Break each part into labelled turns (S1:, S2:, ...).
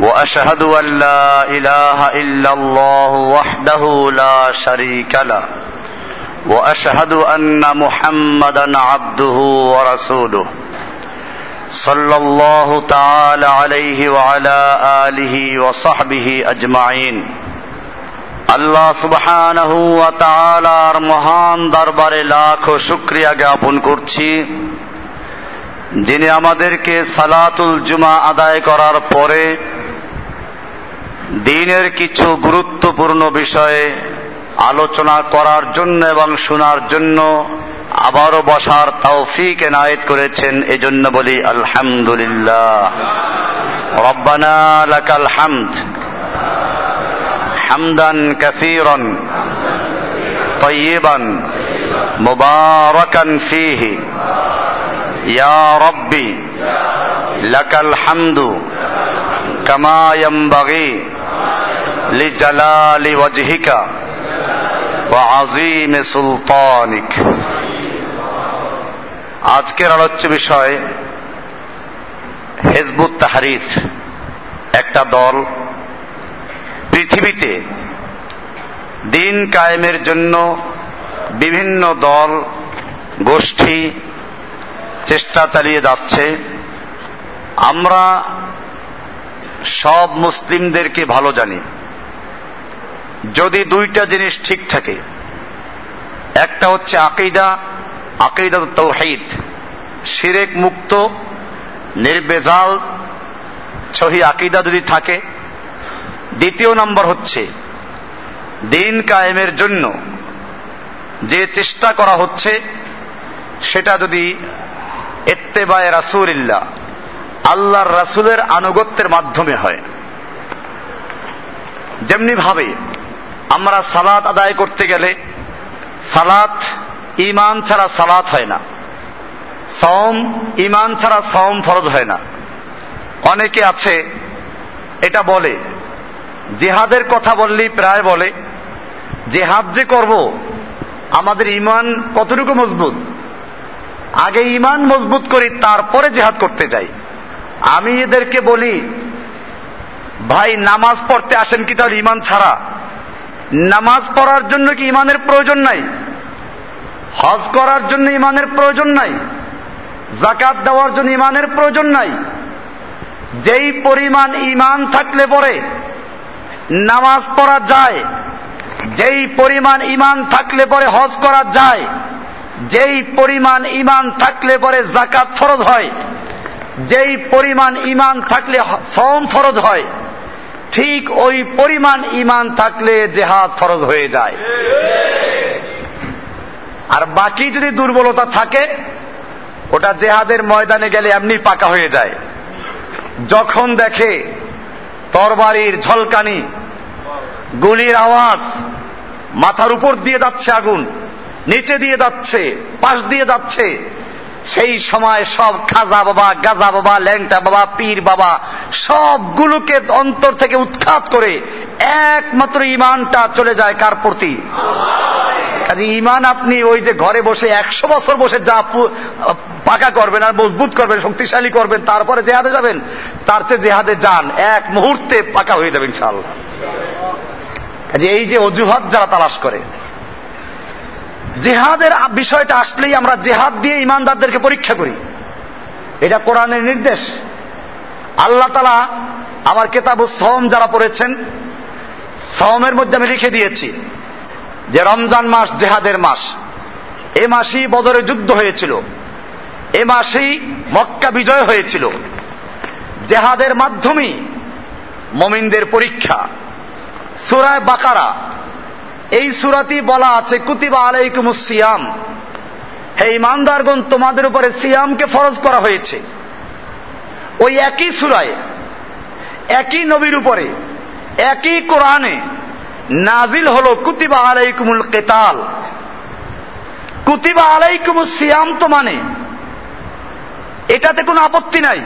S1: واشهد ان لا اله الا الله وحده لا شريك له واشهد ان محمدا عبده ورسوله صلى الله تعالى عليه وعلى اله وصحبه اجمعين আল্লাহ সুবহানাহু ওয়া তাআলার মহান দরবারে লাখ শুকরিয়া জ্ঞাপন করছি যিনি আমাদেরকে সালাতুল জুমা আদায় করার পরে দিনের কিছু গুরুত্বপূর্ণ বিষয়ে আলোচনা করার জন্য এবং শোনার জন্য আবারও বসার তৌফিক এনায়েত করেছেন এজন্য বলি আলহামদুলিল্লাহ রব্বানা লাকাল হামদ হামদান কাসীরান طيبا مباركا فيه يا ربي لك الحمد كما ينبغي لجلال وجهك وعظيم سلطانك আজকের আলোচ্য বিষয় হেজবুত তাহারির একটা দল পৃথিবীতে দিন কায়েমের জন্য বিভিন্ন দল গোষ্ঠী চেষ্টা চালিয়ে যাচ্ছে আমরা সব মুসলিমদেরকে ভালো জানি যদি দুইটা জিনিস ঠিক থাকে, একটা হচ্ছে আকিদা আকিদা তৌহিদ শিরেক মুক্ত, নির্বেজাল, সহি আকিদা যদি থাকে, দ্বিতীয় নম্বর হচ্ছে, দিন কায়েমের জন্য যে চেষ্টা করা হচ্ছে, সেটা যদি এত্তেবায় রাসুলিল্লাহ, আল্লাহর রাসুলের আনুগত্যের মাধ্যমে হয়। যেমনি ভাবে আমরা সালাত আদায় করতে গেলে সালাত ইমান ছাড়া সালাত হয় না। সম ইমান ছাড়া সম ফরজ হয় না। অনেকে আছে, এটা বলে, জেহাদের কথা বললেই প্রায় বলে, জেহাদ যে করব, আমাদের ইমান কতটুকু মজবুত? আগে ইমান মজবুত করি, তারপরে জেহাদ করতে যাই। আমি এদেরকে বলি, ভাই, নামাজ পড়তে আসেন কি তাহলে ইমান ছাড়া? নামাজ পড়ার জন্য কি ইমানের প্রয়োজন নাই? হজ করার জন্য ইমানের প্রয়োজন নাই? জাকাত দেওয়ার জন্য ইমানের প্রয়োজন নাই? যেই পরিমাণ ইমান থাকলে পরে নামাজ পড়া যায়, যেই পরিমাণ ইমান থাকলে পরে হজ করা যায়, যেই পরিমাণ ইমান থাকলে পরে জাকাত ফরজ হয়, যেই পরিমাণ ইমান থাকলে সম ফরজ হয় ঠিক ওই পরিমাণ ইমান থাকলে জেহাদ ফরজ হয়ে যায়। আর বাকি যদি দুর্বলতা থাকে ওটা জেহাদের ময়দানে গেলে এমনি পাকা হয়ে যায়। যখন দেখে তরবারির ঝলকানি গুলির আওয়াজ মাথার উপর দিয়ে যাচ্ছে আগুন নিচে দিয়ে যাচ্ছে পাশ দিয়ে যাচ্ছে সেই সময় সব খাজা বাবা, গাজা বাবা, ল্যাংটা বাবা, পীর বাবা, সবগুলোকে অন্তর থেকে উৎখাত করে একমাত্র ইমানটা চলে যায় কার প্রতি? ইমান আপনি ওই যে ঘরে বসে একশো বছর বসে যা পাকা করবেন আর মজবুত করবেন, শক্তিশালী করবেন, তারপরে জেহাদে যাবেন, তার চেয়ে জেহাদে যান, এক মুহূর্তে পাকা হয়ে যাবেন ইনশাআল্লাহ। কাজে এই যে অজুহাত যারা তালাশ করে জেহাদের বিষয়টা আসলেই আমরা জেহাদ দিয়ে ইমানদারদেরকে পরীক্ষা করি। এটা কোরআনের নির্দেশ। আল্লাহ তালা আমার কেতাবু সম যারা পড়েছেন সমের মধ্যে আমি লিখে দিয়েছি যে রমজান মাস জেহাদের মাস। এ মাসেই বদরে যুদ্ধ হয়েছিল। এ মাসেই মক্কা বিজয় হয়েছিল। জেহাদের মাধ্যমেই মমিনদের পরীক্ষা। সুরায় বাকারা এই সুরাতি বলা আছে, কুতিবা আলাইকুম সিয়াম। হে ইমানদারগণ, তোমাদের উপরে সিয়ামকে ফরজ করা হয়েছে। ওই একই সুরায়, একই নবীর উপরে, একই কোরআনে নাজিল হলো কুতিবা আলাইকুমুল কেতাল। কুতিবা আলাইকুমুল সিয়াম তো মানে এটাতে কোনো আপত্তি নাই।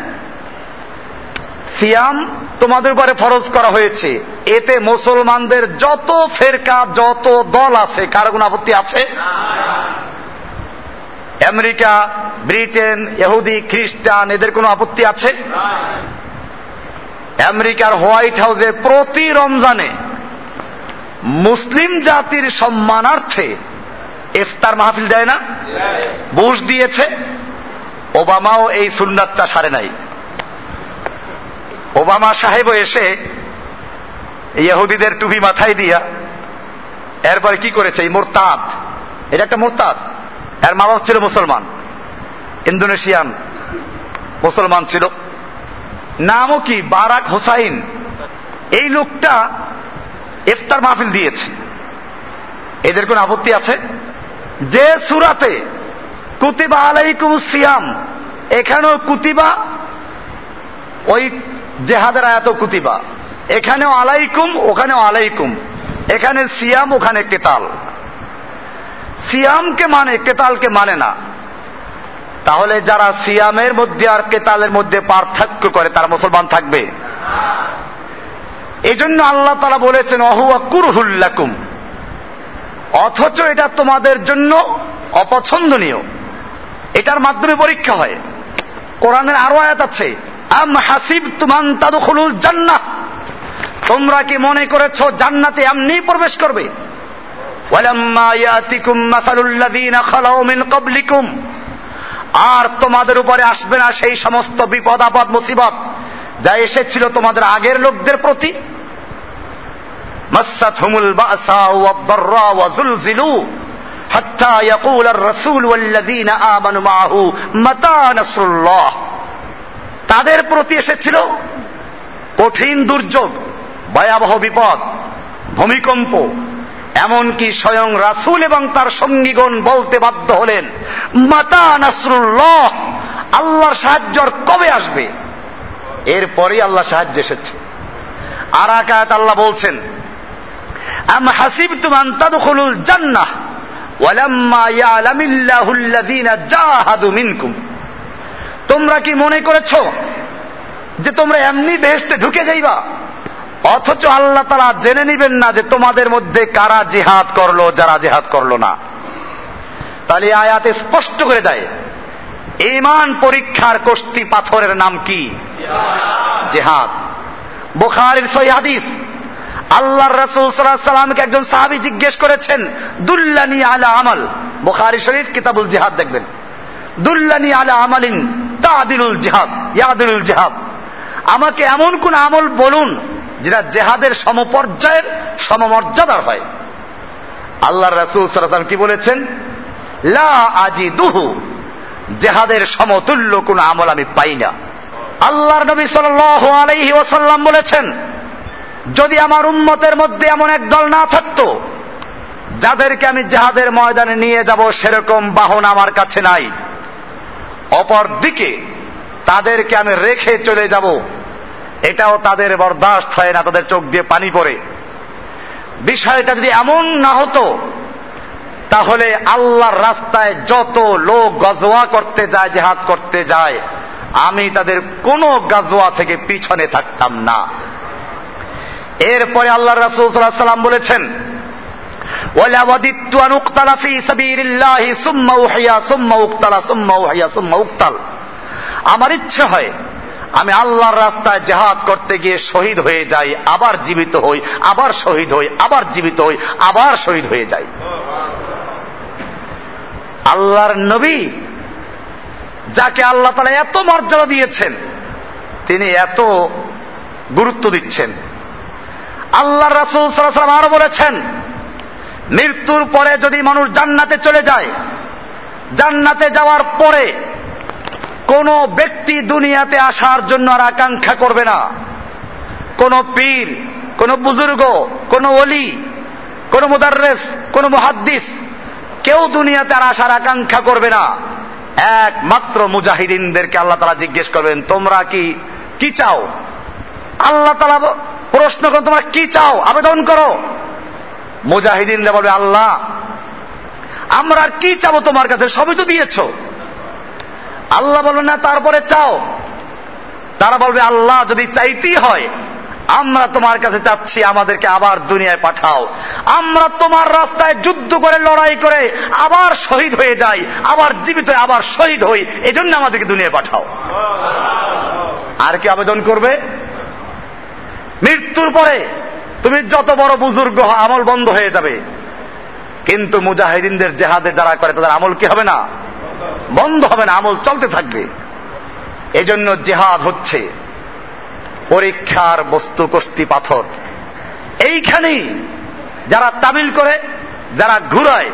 S1: সিয়াম তোমাদের উপরে ফরজ করা হয়েছে। এতে মুসলমানদের যত ফেরকা যত দল আছে কারও কোনো আপত্তি আছে? আমেরিকা ব্রিটেন এহুদি খ্রিস্টান এদের কোনো আপত্তি আছে? আমেরিকার হোয়াইট হাউসে প্রতি রমজানে মুসলিম জাতির সম্মানার্থে ইফতার মাহফিল দেয় না? বুশ দিয়েছে। ওবামাও এই সুন্নাতটা সারে নাই। ওবামা সাহেবও এসে ইহুদিদের টুপি মাথায় দিয়া এরপরে কি করেছে? এই মোরতাদ। এটা একটা মোরতাদ। এর মা বাপ ছিল মুসলমান। ইন্দোনেশিয়ান মুসলমান ছিল। নামও কি? Barack Hussein. এই লোকটা ইফতার মাহফিল দিয়েছে। এদের কোন আপত্তি আছে? যে সুরাতে কুতিবা আলাইকুম সিয়াম, এখানেও কুতিবা ওই জেহাদের আয়াত কুতিবা। এখানেও আলাইকুম, ওখানেও আলাইকুম। এখানে সিয়াম, ওখানে কেতাল। সিয়ামকে মানে কেতালকে মানে না। তাহলে যারা সিয়ামের মধ্যে আর কেতালের মধ্যে পার্থক্য করে, তারা মুসলমান থাকবে? এই জন্য আল্লাহ তারা বলেছেন অহুয়া কুরহুল্লাকুম অথচ এটা তোমাদের জন্য অপছন্দনীয়। এটার মাধ্যমে পরীক্ষা হয়। কোরআনের আরও আয়াত আছে। আম হাসিব তোমরা কি মনে করেছ জান্নাতে এমনি প্রবেশ করবে? আর তোমাদের উপরে আসবে না সেই সমস্ত বিপদ, আপদ, মুসিবত যা এসেছিল তোমাদের আগের লোকদের প্রতি। হাত্তা ইয়াকুল আমানু মাআহু মাতা নাসরুল্লাহ। তাদের প্রতি এসেছিল কঠিন দুর্যোগ, ভয়াবহ বিপদ, ভূমিকম্প, এমনকি স্বয়ং রাসুল এবং তার সঙ্গীগণ বলতে বাধ্য হলেন, মাতা নাসরুল্লাহ, আল্লাহর সাহায্য কবে আসবে? এরপরই আল্লাহ সাহায্য এসেছে। আর আকায়াত আল্লাহ বলছেন, আম হাসিব তুমান তাদখুলুল জান্নাহ, ওয়ালাম্মা ইয়ালামিল্লাহু আল্লাযীনা জাহাদু মিনকুম। তোমরা কি মনে করেছ যে তোমরা এমনি বেহেশতে ঢুকে যাইবা? অথচ আল্লাহ তারা জেনে নিবেন না যে তোমাদের মধ্যে কারা জেহাদ করল, যারা জেহাদ করল না। তাহলে আয়াতে স্পষ্ট করে দেয় ইমান পরীক্ষার কোষ্টি পাথরের নাম কি? জেহাদ। বোখারির সই হাদিস আল্লাহ রসুল সাল্লামকে একজন সাহাবি জিজ্ঞেস করেছেন, দুল্লানি আলা আমাল? বোখারি শরীফ কিতাবুল জিহাদ দেখবেন। দুল্লানি আলা আমালিন তাদিলুল জিহাদ ইয়াদিলুল জিহাদ। আমাকে এমন কোন আমল বলুন যেটা জেহাদের সমপর্যায়ের সমমর্যাদার হয়। আল্লাহ রাসুল সাল্লাম কি বলেছেন? লা আজি দুহু জেহাদের সমতুল্য কোন আমল আমি পাই না। আল্লাহর নবী সাল আলাইহি ওসাল্লাম বলেছেন, যদি আমার উন্মতের মধ্যে এমন এক দল না থাকতো, যাদেরকে আমি জেহাদের ময়দানে নিয়ে যাব সেরকম বাহন আমার কাছে নাই। অপর দিকে তাদেরকে আমি রেখে চলে যাব। এটাও তাদের বরদাস্ত হয় না, তাদের চোখ দিয়ে পানি পড়ে। বিষয়টা যদি এমন না হতো, তাহলে আল্লাহর রাস্তায় যত লোক গজোয়া করতে যায়, জেহাদ করতে যায়, আমি তাদের কোন গাজোয়া থেকে পিছনে থাকতাম না। এরপরে আল্লাহ রাসুল সাল্লাম বলেছেন আমার ইচ্ছে হয় আমি আল্লাহর রাস্তায় জেহাদ করতে গিয়ে শহীদ হয়ে যাই, আবার জীবিত হই, আবার শহীদ হই, আবার জীবিত হই, আবার শহীদ হয়ে যাই। আল্লাহর নবী যাকে আল্লাহ তারা এত মর্যাদা দিয়েছেন, তিনি এত গুরুত্ব দিচ্ছেন। আল্লাহ রাসুল সাল্লাহ আরও বলেছেন মৃত্যুর পরে যদি মানুষ জান্নাতে চলে যায়, জান্নাতে যাওয়ার পরে কোন ব্যক্তি দুনিয়াতে আসার জন্য আর আকাঙ্ক্ষা করবে না। কোন পীর, কোন বুজুর্গ, কোন অলি কোন মুদার্রেস, কোন মুহাদ্দিস কেউ দুনিয়াতে আর আসার আকাঙ্ক্ষা করবে না। একমাত্র মুজাহিদিনদেরকে আল্লাহ তারা জিজ্ঞেস করবেন, তোমরা কি কি চাও? আল্লাহ তালা প্রশ্ন করো তোমরা কি চাও? আবেদন করো। মুজাহিদিনরা বলবে আল্লাহ, আমরা আর কি চাবো তোমার কাছে? সবই তো দিয়েছ। আল্লাহ বলবে না, তারপরে চাও। তারা বলবে, আল্লাহ, যদি চাইতেই হয়, আমরা তোমার কাছে চাচ্ছি, আমাদেরকে আবার দুনিয়ায় পাঠাও। আমরা তোমার রাস্তায় যুদ্ধ করে, লড়াই করে আবার শহীদ হয়ে যাই, আবার জীবিত আবার শহীদ হই, এজন্য আমাদেরকে দুনিয়ায় পাঠাও। আর কি আবেদন করবে? মৃত্যুর পরে তুমি যত বড় বুজুর্গ আমল বন্ধ হয়ে যাবে। কিন্তু মুজাহিদিনদের জেহাদে যারা করে, তাদের আমল কি হবে না? বন্ধ হবে না, আমল চলতে থাকবে। এজন্য জেহাদ হচ্ছে পরীক্ষার বস্তু কষ্টি পাথর। এইখানেই যারা তামিল করে, যারা ঘুরায়,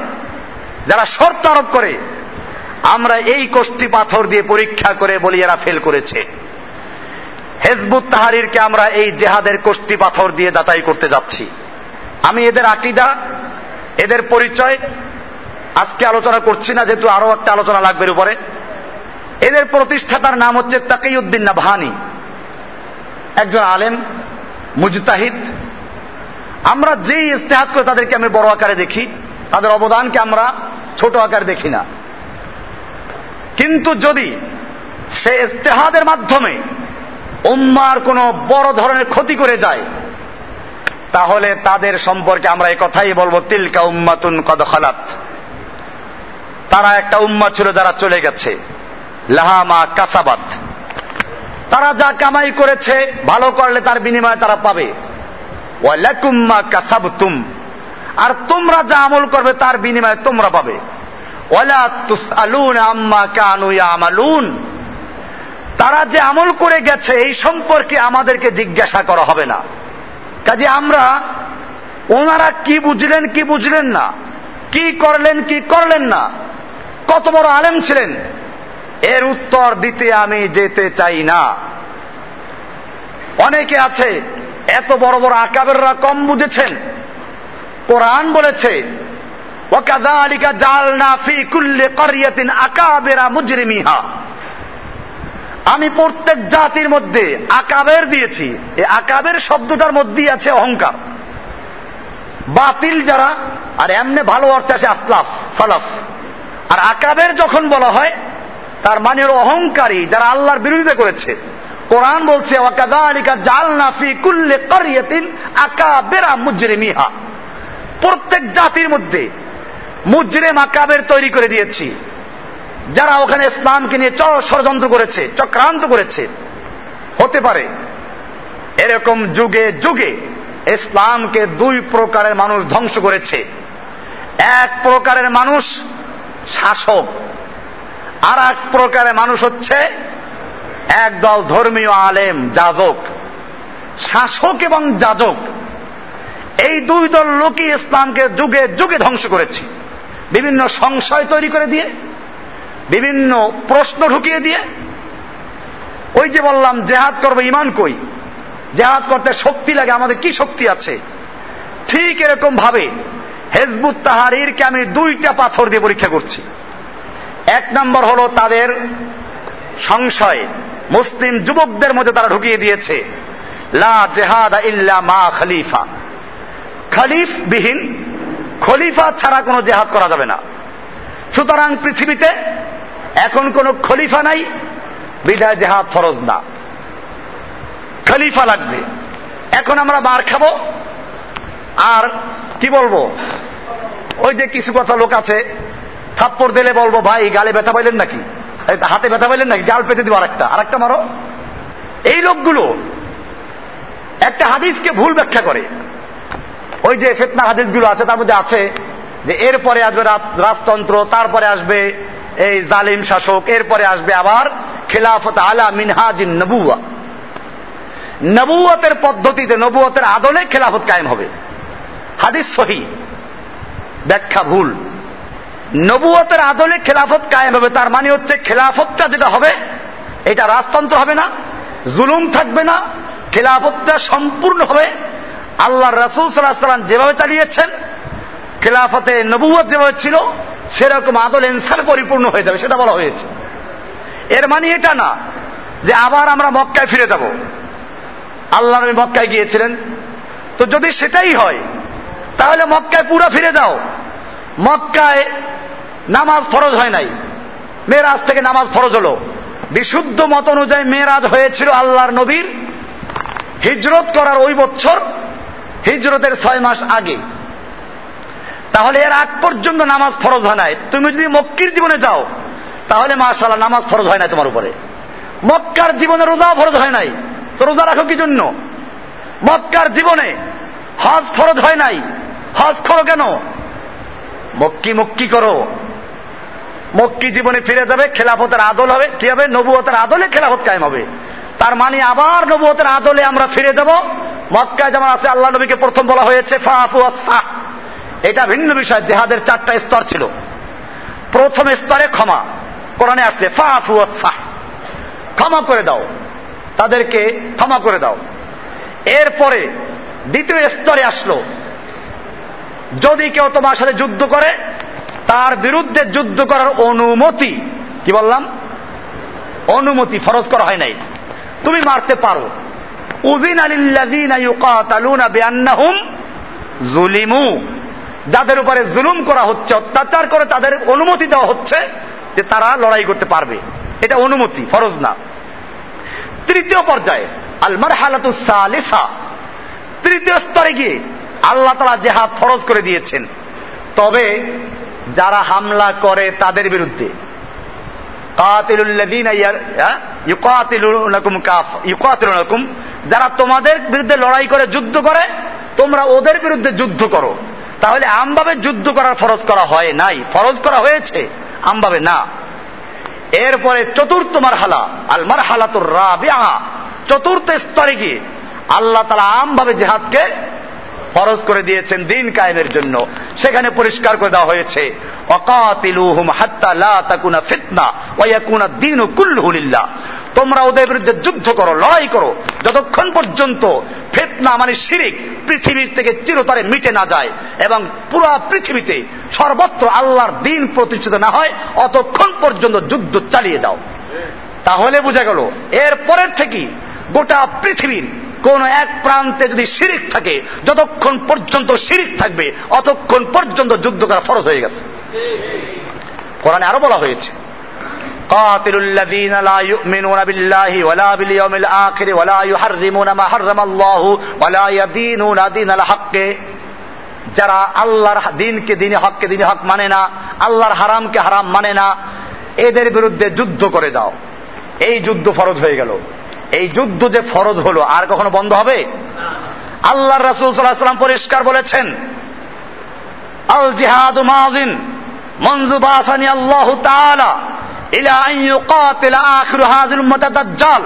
S1: যারা শর্ত আরোপ করে, আমরা এই কষ্টি পাথর দিয়ে পরীক্ষা করে বলি, এরা ফেল করেছে। হেজবুত তাহারিরকে আমরা এই জেহাদের কষ্টি পাথর দিয়ে যাচাই করতে যাচ্ছি। আমি এদের আকিদা, এদের পরিচয় আজকে আলোচনা করছি না, যেহেতু আরও একটা আলোচনা লাগবে উপরে। এদের প্রতিষ্ঠাতার নাম হচ্ছে তাকিউদ্দিন নাভানি। একজন আলেম, মুজতাহিদ। আমরা যেই ইস্তেহাদ করে তাদেরকে আমি বড় আকারে দেখি, তাদের অবদানকে আমরা ছোট আকারে দেখি না। কিন্তু যদি সে ইস্তেহাদের মাধ্যমে উম্মার কোন বড় ধরনের ক্ষতি করে যায়। তাহলে তাদের সম্পর্কে আমরা এই কথাই বলব, তিলকা উম্মাতুন কদ খালাত। তারা একটা উম্মা ছিল যারা চলে গেছে। লাহামা কাসাবাত। তারা যা কামাই করেছে, ভালো করলে তার বিনিময়ে তারা পাবে। ওয়ালাকুম্মা কাসাবতুম। আর তোমরা যা আমল করবে, তার বিনিময়ে তোমরা পাবে। ওয়ালা তুসআলুন আম্মা কানু ইয়ামালুন। তারা যে আমল করে গেছে, এই সম্পর্কে আমাদেরকে জিজ্ঞাসা করা হবে না। কাজে আমরা ওনারা কি বুঝলেন কি বুঝলেন না? কি করলেন কি করলেন না? কত বড় আলেম ছিলেন? এর উত্তর দিতে আমি যেতে চাই না। অনেকে আছে, এত বড় বড় আকাবেররা কম বুঝেছেন। কোরআন বলেছে, ওয়াকাযালিকা জালনা ফি কুল্লি ক্বরিয়াতিন আকাবিরা মুজরিমিহা। আমি প্রত্যেক জাতির মধ্যে আকাবের দিয়েছি। এই আকাবের শব্দটার মধ্যেই আছে অহংকার। বাতিল যারা, আর এমনি ভালো অর্থে আসে আসলাফ, সালাফ। আর আকাবের যখন বলা হয়, তার মানে হলো অহংকারী, যারা আল্লাহর বিরোধিতা করেছে। কোরআন বলছে প্রত্যেক জাতির মধ্যে মুজরিম আকাবের তৈরি করে দিয়েছি। যারা ওখানে ইসলামকে নিয়ে ষড়যন্ত্র করেছে, চক্রান্ত করেছে, হতে পারে। এরকম যুগে যুগে ইসলামকে দুই প্রকারের মানুষ ধ্বংস করেছে। এক প্রকারের মানুষ শাসক আর এক প্রকারের মানুষ হচ্ছে একদল ধর্মীয় আলেম, যাজক। শাসক এবং যাজক, এই দুই দল লোকই ইসলামকে যুগে যুগে ধ্বংস করেছে। বিভিন্ন সংশয় তৈরি করে দিয়ে বিভিন্ন প্রশ্ন ঢুকিয়ে দিয়ে, ওই যে বললাম, জেহাদ করব ইমান কই? জেহাদ করতে শক্তি লাগে, আমাদের কি শক্তি আছে? ঠিক এরকম ভাবে হেজবুত তাহারিরকে আমি দুইটা পাথর দিয়ে পরীক্ষা করছি। এক নম্বর হলো তাদের সংশয়, মুসলিম যুবকদের মধ্যে তারা ঢুকিয়ে দিয়েছে। লা জেহাদ ইল্লা মা খলিফা। খলিফ বিহীন, খলিফা ছাড়া কোনো জেহাদ করা যাবে না। সুতরাং পৃথিবীতে এখন কোন খলিফা নাই, বিদায় জেহাদ ফরজ না। খলিফা লাগবে। এখন আমরা মার খাব। আর কি বলব? ওই যে কিছু কথা লোক আছে, থাপ্পড় দিলে বলব, ভাই, গালে ব্যথা পাইলেন নাকি? হাতে ব্যথা পাইলেন নাকি? গাল পেতে দিব আরেকটা। আরেকটা মারো। এই লোকগুলো একটা হাদিসকে ভুল ব্যাখ্যা করে। ওই যে ফেতনা হাদিসগুলো আছে, তার মধ্যে আছে যে, এরপরে আসবে রাজতন্ত্র, তারপরে আসবে এই জালিম শাসক, এরপরে আসবে আবার খেলাফত আলা মিনহাজিন নবুয়া নবুয়তের পদ্ধতিতে নবুয়তের আদলে খেলাফত কায়েম হবে। হাদিস সহি, ব্যাখ্যা ভুল। নবুয়তের আদলে খেলাফত কায়েম হবে, তার মানে হচ্ছে খেলাফতটা যেটা হবে, এটা রাজতন্ত্র হবে না, জুলুম থাকবে না, খেলাফতটা সম্পূর্ণ হবে আল্লাহ রাসুল সাল্লাহ সাল্লাম যেভাবে চালিয়েছেন, খেলাফতে নবুয়ত যেভাবে ছিল সেরকম আদল এনসার পরিপূর্ণ হয়ে যাবে, সেটা বলা হয়েছে। এর মানে এটা না যে আবার আমরা মক্কায় ফিরে যাব। আল্লাহ নবী মক্কায় গিয়েছিলেন। তো যদি সেটাই হয়, তাহলে মক্কায় পুরো ফিরে যাও। মক্কায় নামাজ ফরজ হয় নাই। মেয়েরাজ থেকে নামাজ ফরজ হলো। বিশুদ্ধ মত অনুযায়ী মেয়েরাজ হয়েছিল আল্লাহর নবীর। হিজরত করার ওই বছর, হিজরতের ছয় মাস আগে। তাহলে এর আগ পর্যন্ত নামাজ ফরজ হয় নাই। তুমি যদি মক্কির জীবনে যাও, তাহলে মাশাল্লাহ নামাজ ফরজ হয় না তোমার উপরে। মক্কার জীবনে রোজা ফরজ হয় নাই। তো রোজা রাখো কি জন্য? মক্কার জীবনে হজ ফরজ হয় নাই। হজ করো কেন? মক্কি মক্কি করো। মক্কি জীবনে ফিরে যাবে, খেলাফতের আদল হবে, কি হবে? নবুয়তের আদলে খেলাফত কায়েম হবে। তার মানে আবার নবুয়তের আদলে আমরা ফিরে যাব। মক্কায় যেমন আছে, আল্লাহ নবীকে প্রথম বলা হয়েছে ফাফু আসফা এটা ভিন্ন বিষয়, জেহাদের চারটা স্তর ছিল। প্রথম স্তরে ক্ষমা। কোরআনে আসছে ক্ষমা করে দাও। তাদেরকে ক্ষমা করে দাও। এরপরে দ্বিতীয় স্তরে আসলো, যদি কেউ তোমার সাথে যুদ্ধ করে, তার বিরুদ্ধে যুদ্ধ করার অনুমতি কি বললাম? অনুমতি ফরজ করা হয় নাই। তুমি মারতে পারো। উজিন আলিল্লাহুম জুলিমু যাদের উপরে জুলুম করা হচ্ছে, অত্যাচার করে তাদের অনুমতি দেওয়া হচ্ছে যে তারা লড়াই করতে পারবে। এটা অনুমতি, ফরজ না। তৃতীয় পর্যায়ে আলমার হালাতুসালিসা তৃতীয় স্তরে গিয়ে আল্লাহ তালা জেহাদ ফরজ করে দিয়েছেন। তবে যারা হামলা করে তাদের বিরুদ্ধে। যারা তোমাদের বিরুদ্ধে লড়াই করে, যুদ্ধ করে, তোমরা ওদের বিরুদ্ধে যুদ্ধ করো। তাহলে আমভাবে যুদ্ধ করার ফরজ করা হয় নাই। ফরজ করা হয়েছে, আমভাবে না। এরপরে চতুর্থ মার হালা আলমার হালাতুর রাবিয়া চতুর্থ স্তরে গিয়ে আল্লাহ তালা আমভাবে জেহাদকে ফরজ করে দিয়েছেন দিন কায়েমের জন্য। সেখানে পরিষ্কার করে দেওয়া হয়েছে অকাতিলুহুম হাত্তা লা তাকুনা ফিতনা ওয়াকুনা দিনু কুল্লুহুলিল্লাহ তোমরা ওদের বিরুদ্ধে যুদ্ধ করো, লড়াই করো। যতক্ষণ পর্যন্ত ফেতনা মানে শিরিক পৃথিবীর থেকে চিরতরে মিটে না যায় এবং পুরো পৃথিবীতে সর্বত্র আল্লাহর দিন প্রতিষ্ঠিত না হয়, অতক্ষণ পর্যন্ত যুদ্ধ চালিয়ে যাও। তাহলে বোঝা গেল, এর পরের থেকে গোটা পৃথিবীর কোন এক প্রান্তে যদি শিরিক থাকে, যতক্ষণ পর্যন্ত শিরিক থাকবে, অতক্ষণ পর্যন্ত যুদ্ধ করা ফরজ হয়ে গেছে। কোরআনে আরও বলা হয়েছে قاتلوا الذين لا يؤمنون بالله ولا باليوم الآخر ولا يحرمون ما حرم الله ولا يدينون دين الحق যারা আল্লাহর দিনকে দিনে হককে দিনে হক মানে না আল্লাহর হারামকে হারাম মানে না এদের বিরুদ্ধে যুদ্ধ করে যাও এই যুদ্ধ ফরজ হয়ে গেল এই যুদ্ধ যে ফরজ হলো আর কখনো বন্ধ হবে আল্লাহ রাসুল সাল্লাম পরিষ্কার বলেছেন আল জিহাদ মাজিন মঞ্জু বাসানি আল্লাহ তাআলা দাজ্জাল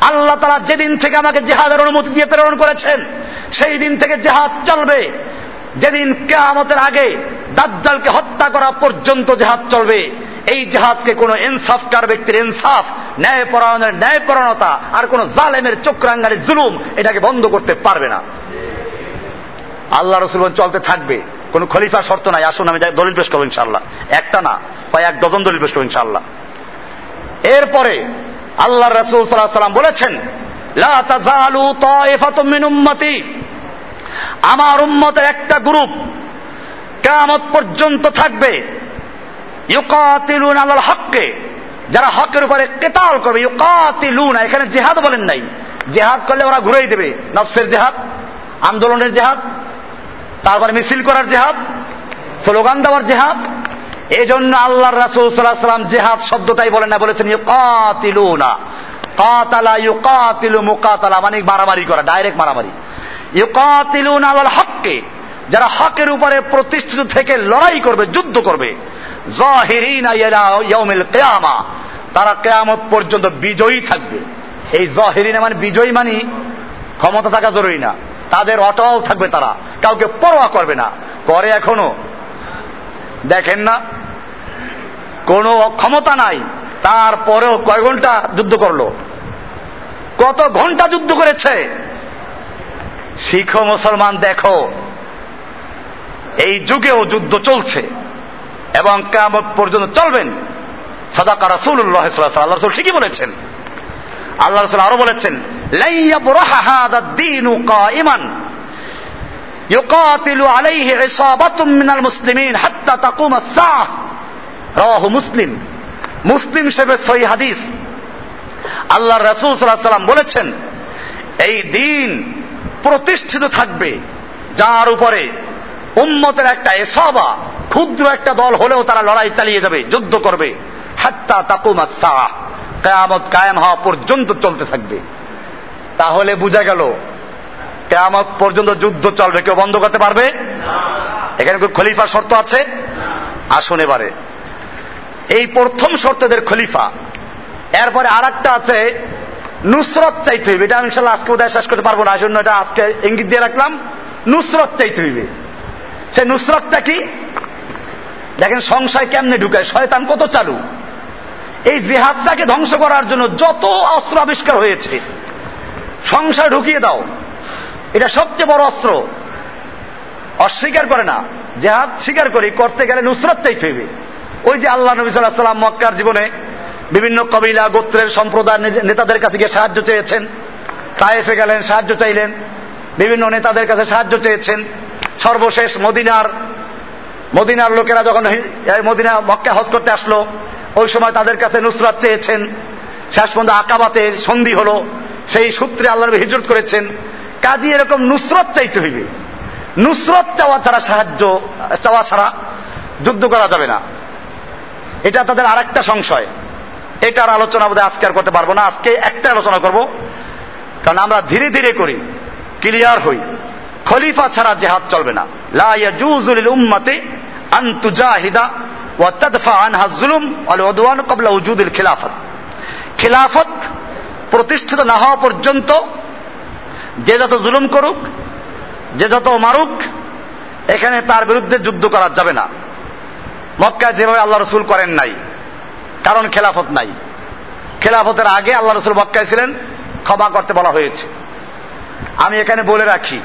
S1: আল্লাহ তাআলা যেদিন থেকে আমাকে জেহাদের অনুমতি দিয়ে প্রেরণ করেছেন, সেই দিন থেকে জেহাদ চলবে। যেদিন কেয়ামতের আগে দাজ্জালকে হত্যা করা পর্যন্ত জেহাদ চলবে। এই জেহাদকে কোন ইনসাফকার ব্যক্তির ইনসাফ ন্যায় পরায়ণের ন্যায় পরায়ণতা আর কোন জালেমের চক্রাঙ্গারের জুলুম এটাকে বন্ধ করতে পারবে না। আল্লাহ রসুল চলতে থাকবে। কোন খলিফা শর্ত নাই। আসুন, আমি দলিল পেশ করব ইনশাল্লাহ একটা না, বা এক ডজন দলিল পেশ করব ইনশাল্লাহ এরপরে আল্লাহ রসুল সাল্লাহ সাল্লাম বলেছেন আমার উম্মতের একটা গ্রুপ কেয়ামত পর্যন্ত থাকবে, ইউকাতিলুন আলাল হককে। যারা হকের উপরে কেতাল করবে, ইউকাতিলুন, এখানে জেহাদ বলেন নাই। জেহাদ করলে ওরা ঘুরেই দেবে, নফসের জেহাদ, আন্দোলনের জেহাদ তারপরে মিছিল করার জেহাদ, স্লোগান দেওয়ার জেহাদ। এই জন্য আল্লাহ রাসুল সাল্লাহ সাল্লাম জেহাদ শব্দটাই বলেন না, বলেছেন ইউকাতিলুনা। কাতালা ইউকাতিলু মুকাতালা মানে মারামারি করা, ডাইরেক্ট মারামারি। ইউকাতিলুন আলাল হককে, যারা হকের উপরে প্রতিষ্ঠিত থেকে লড়াই করবে, যুদ্ধ করবে। কেয়ামা, তারা কেয়ামত পর্যন্ত বিজয়ী থাকবে। এই জহিরিনা মানে বিজয়ী মানে ক্ষমতা থাকা জরুরি না। তাদের অটল থাকবে তারা। কাউকে পরোয়া করবে না। করে এখনও। দেখেন না, কোনো ক্ষমতা নাই। তারপরেও কয় ঘণ্টা যুদ্ধ করল? কত ঘণ্টা যুদ্ধ করেছে? শিখ মুসলমান, দেখো। এই যুগেও যুদ্ধ চলছে এবং কামত পর্যন্ত চলবেন। সাদাকা রাসুল্লাহ আল্লাহ রসুল ঠিকই বলেছেন। আল্লাহ রসুল আরও বলেছেন মুসলিম। মুসলিম হিসেবে সহি হাদিস। আল্লাহ রসুল সাল্লাম বলেছেন, এই দিন প্রতিষ্ঠিত থাকবে, যার উপরে উম্মতের একটা এসবা, ক্ষুদ্র একটা দল হলেও তারা লড়াই চালিয়ে যাবে, যুদ্ধ করবে। হাত্তা তাকুমা সাহ। কায়ামত কায়াম হওয়া পর্যন্ত চলতে থাকবে। তাহলে বুঝা গেল, কেয়ামত পর্যন্ত যুদ্ধ চলবে, কেউ বন্ধ করতে পারবে? এখানে খলিফার শর্ত আছে? আসুন এবারে। এই প্রথম শর্তদের খলিফা। এরপরে আর একটা আছে, নুসরত চাইতে হইবে। এটা আমি আজকে উদয় শেষ করতে পারব না জন্য এটা আজকে ইঙ্গিত দিয়ে রাখলাম। নুসরত চাইতে হইবে। সে নুসরতটা কি? দেখেন সংশয় কেমনে ঢুকায়? শয়তান কত চালু? এই জেহাদটাকে ধ্বংস করার জন্য যত অস্ত্র আবিষ্কার হয়েছে সংশয় ঢুকিয়ে দাও। এটা সবচেয়ে বড় অস্ত্র। অস্বীকার করে না। জেহাদ স্বীকার করি, করতে গেলে নুসরত চাইতে হইবে। ওই যে আল্লাহ নবী সাল্লাহ সাল্লাম মক্কার জীবনে বিভিন্ন কবিলা, গোত্রের সম্প্রদায় নেতাদের কাছে গিয়ে সাহায্য চেয়েছেন। তায়েফে গেলেন, সাহায্য চাইলেন। বিভিন্ন নেতাদের কাছে সাহায্য চেয়েছেন। সর্বশেষ মদিনার মদিনার লোকেরা যখন মদিনা, মক্কা হজ করতে আসলো, ওই সময় তাদের কাছে নুসরাত চেয়েছেন। শেষ পর্যন্ত আকাবাতে সন্ধি হলো। সেই সূত্রে আল্লাহ নবী হিজরত করেছেন, কাজী এরকম নুসরত চাইতে হইবে। নুসরত চাওয়া ছাড়া সাহায্য, চাওয়া ছাড়া যুদ্ধ করা যাবে না। এটা তাদের আর একটা সংশয়। এটার আলোচনা বোধহয় আজকে আর করতে পারব না। আজকে একটা আলোচনা করব। কারণ আমরা ধীরে ধীরে করি, ক্লিয়ার হই। খলিফা ছাড়া জেহাদ চলবে না। লা ইয়াজুজুল উম্মতে আন তুজাহিদা ওয়া তাদফা আনহা যুলুম ওয়াল উদওয়ান ক্বাবলা উজুদিল খিলাফত। খিলাফত প্রতিষ্ঠিত না হওয়া পর্যন্ত যে যত জুলুম করুক, যে যত মারুক, এখানে তার বিরুদ্ধে যুদ্ধ করা যাবে না। মক্কায় যেভাবে আল্লাহ রসুল করেন নাই, কারণ খেলাফত নাই। খেলাফতের আগে আল্লাহ রসুল মক্কায় ছিলেন, ক্ষমা করতে বলা হয়েছে। আমি এখানে বলে রাখি,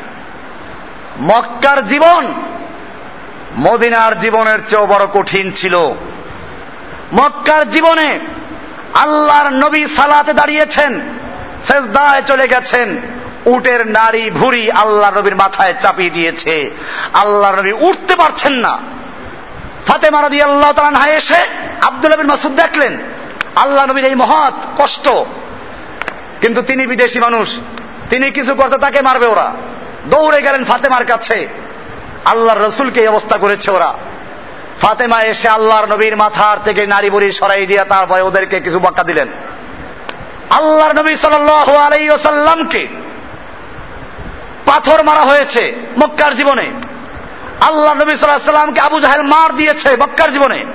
S1: মক্কার জীবন মদিনার জীবনের চেয়েও বড় কঠিন ছিল। মক্কার জীবনে আল্লাহর নবী সালাতে দাঁড়িয়েছেন শেষদায় চলে গেছেন, উটের নারী ভুরি আল্লাহ নবীর মাথায় চাপিয়ে দিয়েছে। আল্লাহ নবী উঠতে পারছেন না। ফাতেমা রাদি আল্লাহ তালা এসে আব্দুল নবীর মাসুদ দেখলেন আল্লাহ নবীর এই মহৎ কষ্ট। কিন্তু তিনি বিদেশি মানুষ, তিনি কিছু করতে তাকে মারবে ওরা। দৌড়ে গেলেন ফাতেমার কাছে। আল্লাহর রসুলকে এই অবস্থা করেছে ওরা। ফাতেমা এসে আল্লাহর নবীর মাথার থেকে নারী বুড়ি সরাই দিয়ে তারপরে ওদেরকে কিছু বাক্কা দিলেন। আল্লাহর নবী সাল্লামকে পাথর মারা হয়েছে মক্কার জীবনে। আল্লাহ নবী সাল্লামকে আবু জাহেল মার দিয়েছে মক্কার জীবনে।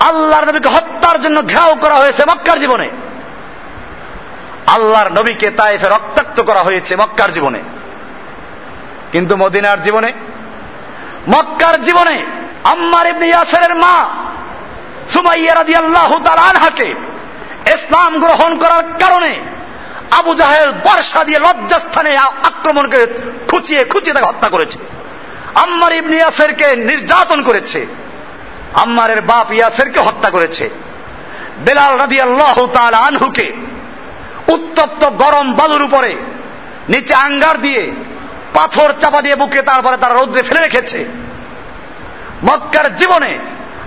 S1: আল্লাহর নবীকে হত্যার জন্য ঘেরাও করা হয়েছে মক্কার জীবনে। আল্লাহর নবীকে তাইফে রক্তাক্ত করা হয়েছে মক্কার জীবনে। কিন্তু মদিনার জীবনে, মক্কার জীবনে আম্মার ইবনে ইয়াসেরের মা সুমাইয়া রাদিয়াল্লাহু তাআলা আনহাকে ইসলাম গ্রহণ করার কারণে আবু জাহেল বর্ষা দিয়ে লজ্জাস্থানে আক্রমণ করে খুচিয়ে খুচিয়ে তাকে হত্যা করেছে। আম্মার ইবনে ইয়াসেরকে নির্যাতন করেছে। আম্মারের বাপ ইয়াসেরকে হত্যা করেছে। বেলাল রাদিয়াল্লাহু তাআলা আনহুকে উত্তপ্ত গরম বালুর উপরে নিচে আঙ্গার দিয়ে পাথর চাপা দিয়ে বুকে তারপরে তারা রৌদ্রে ফেলে রেখেছে। মক্কার জীবনে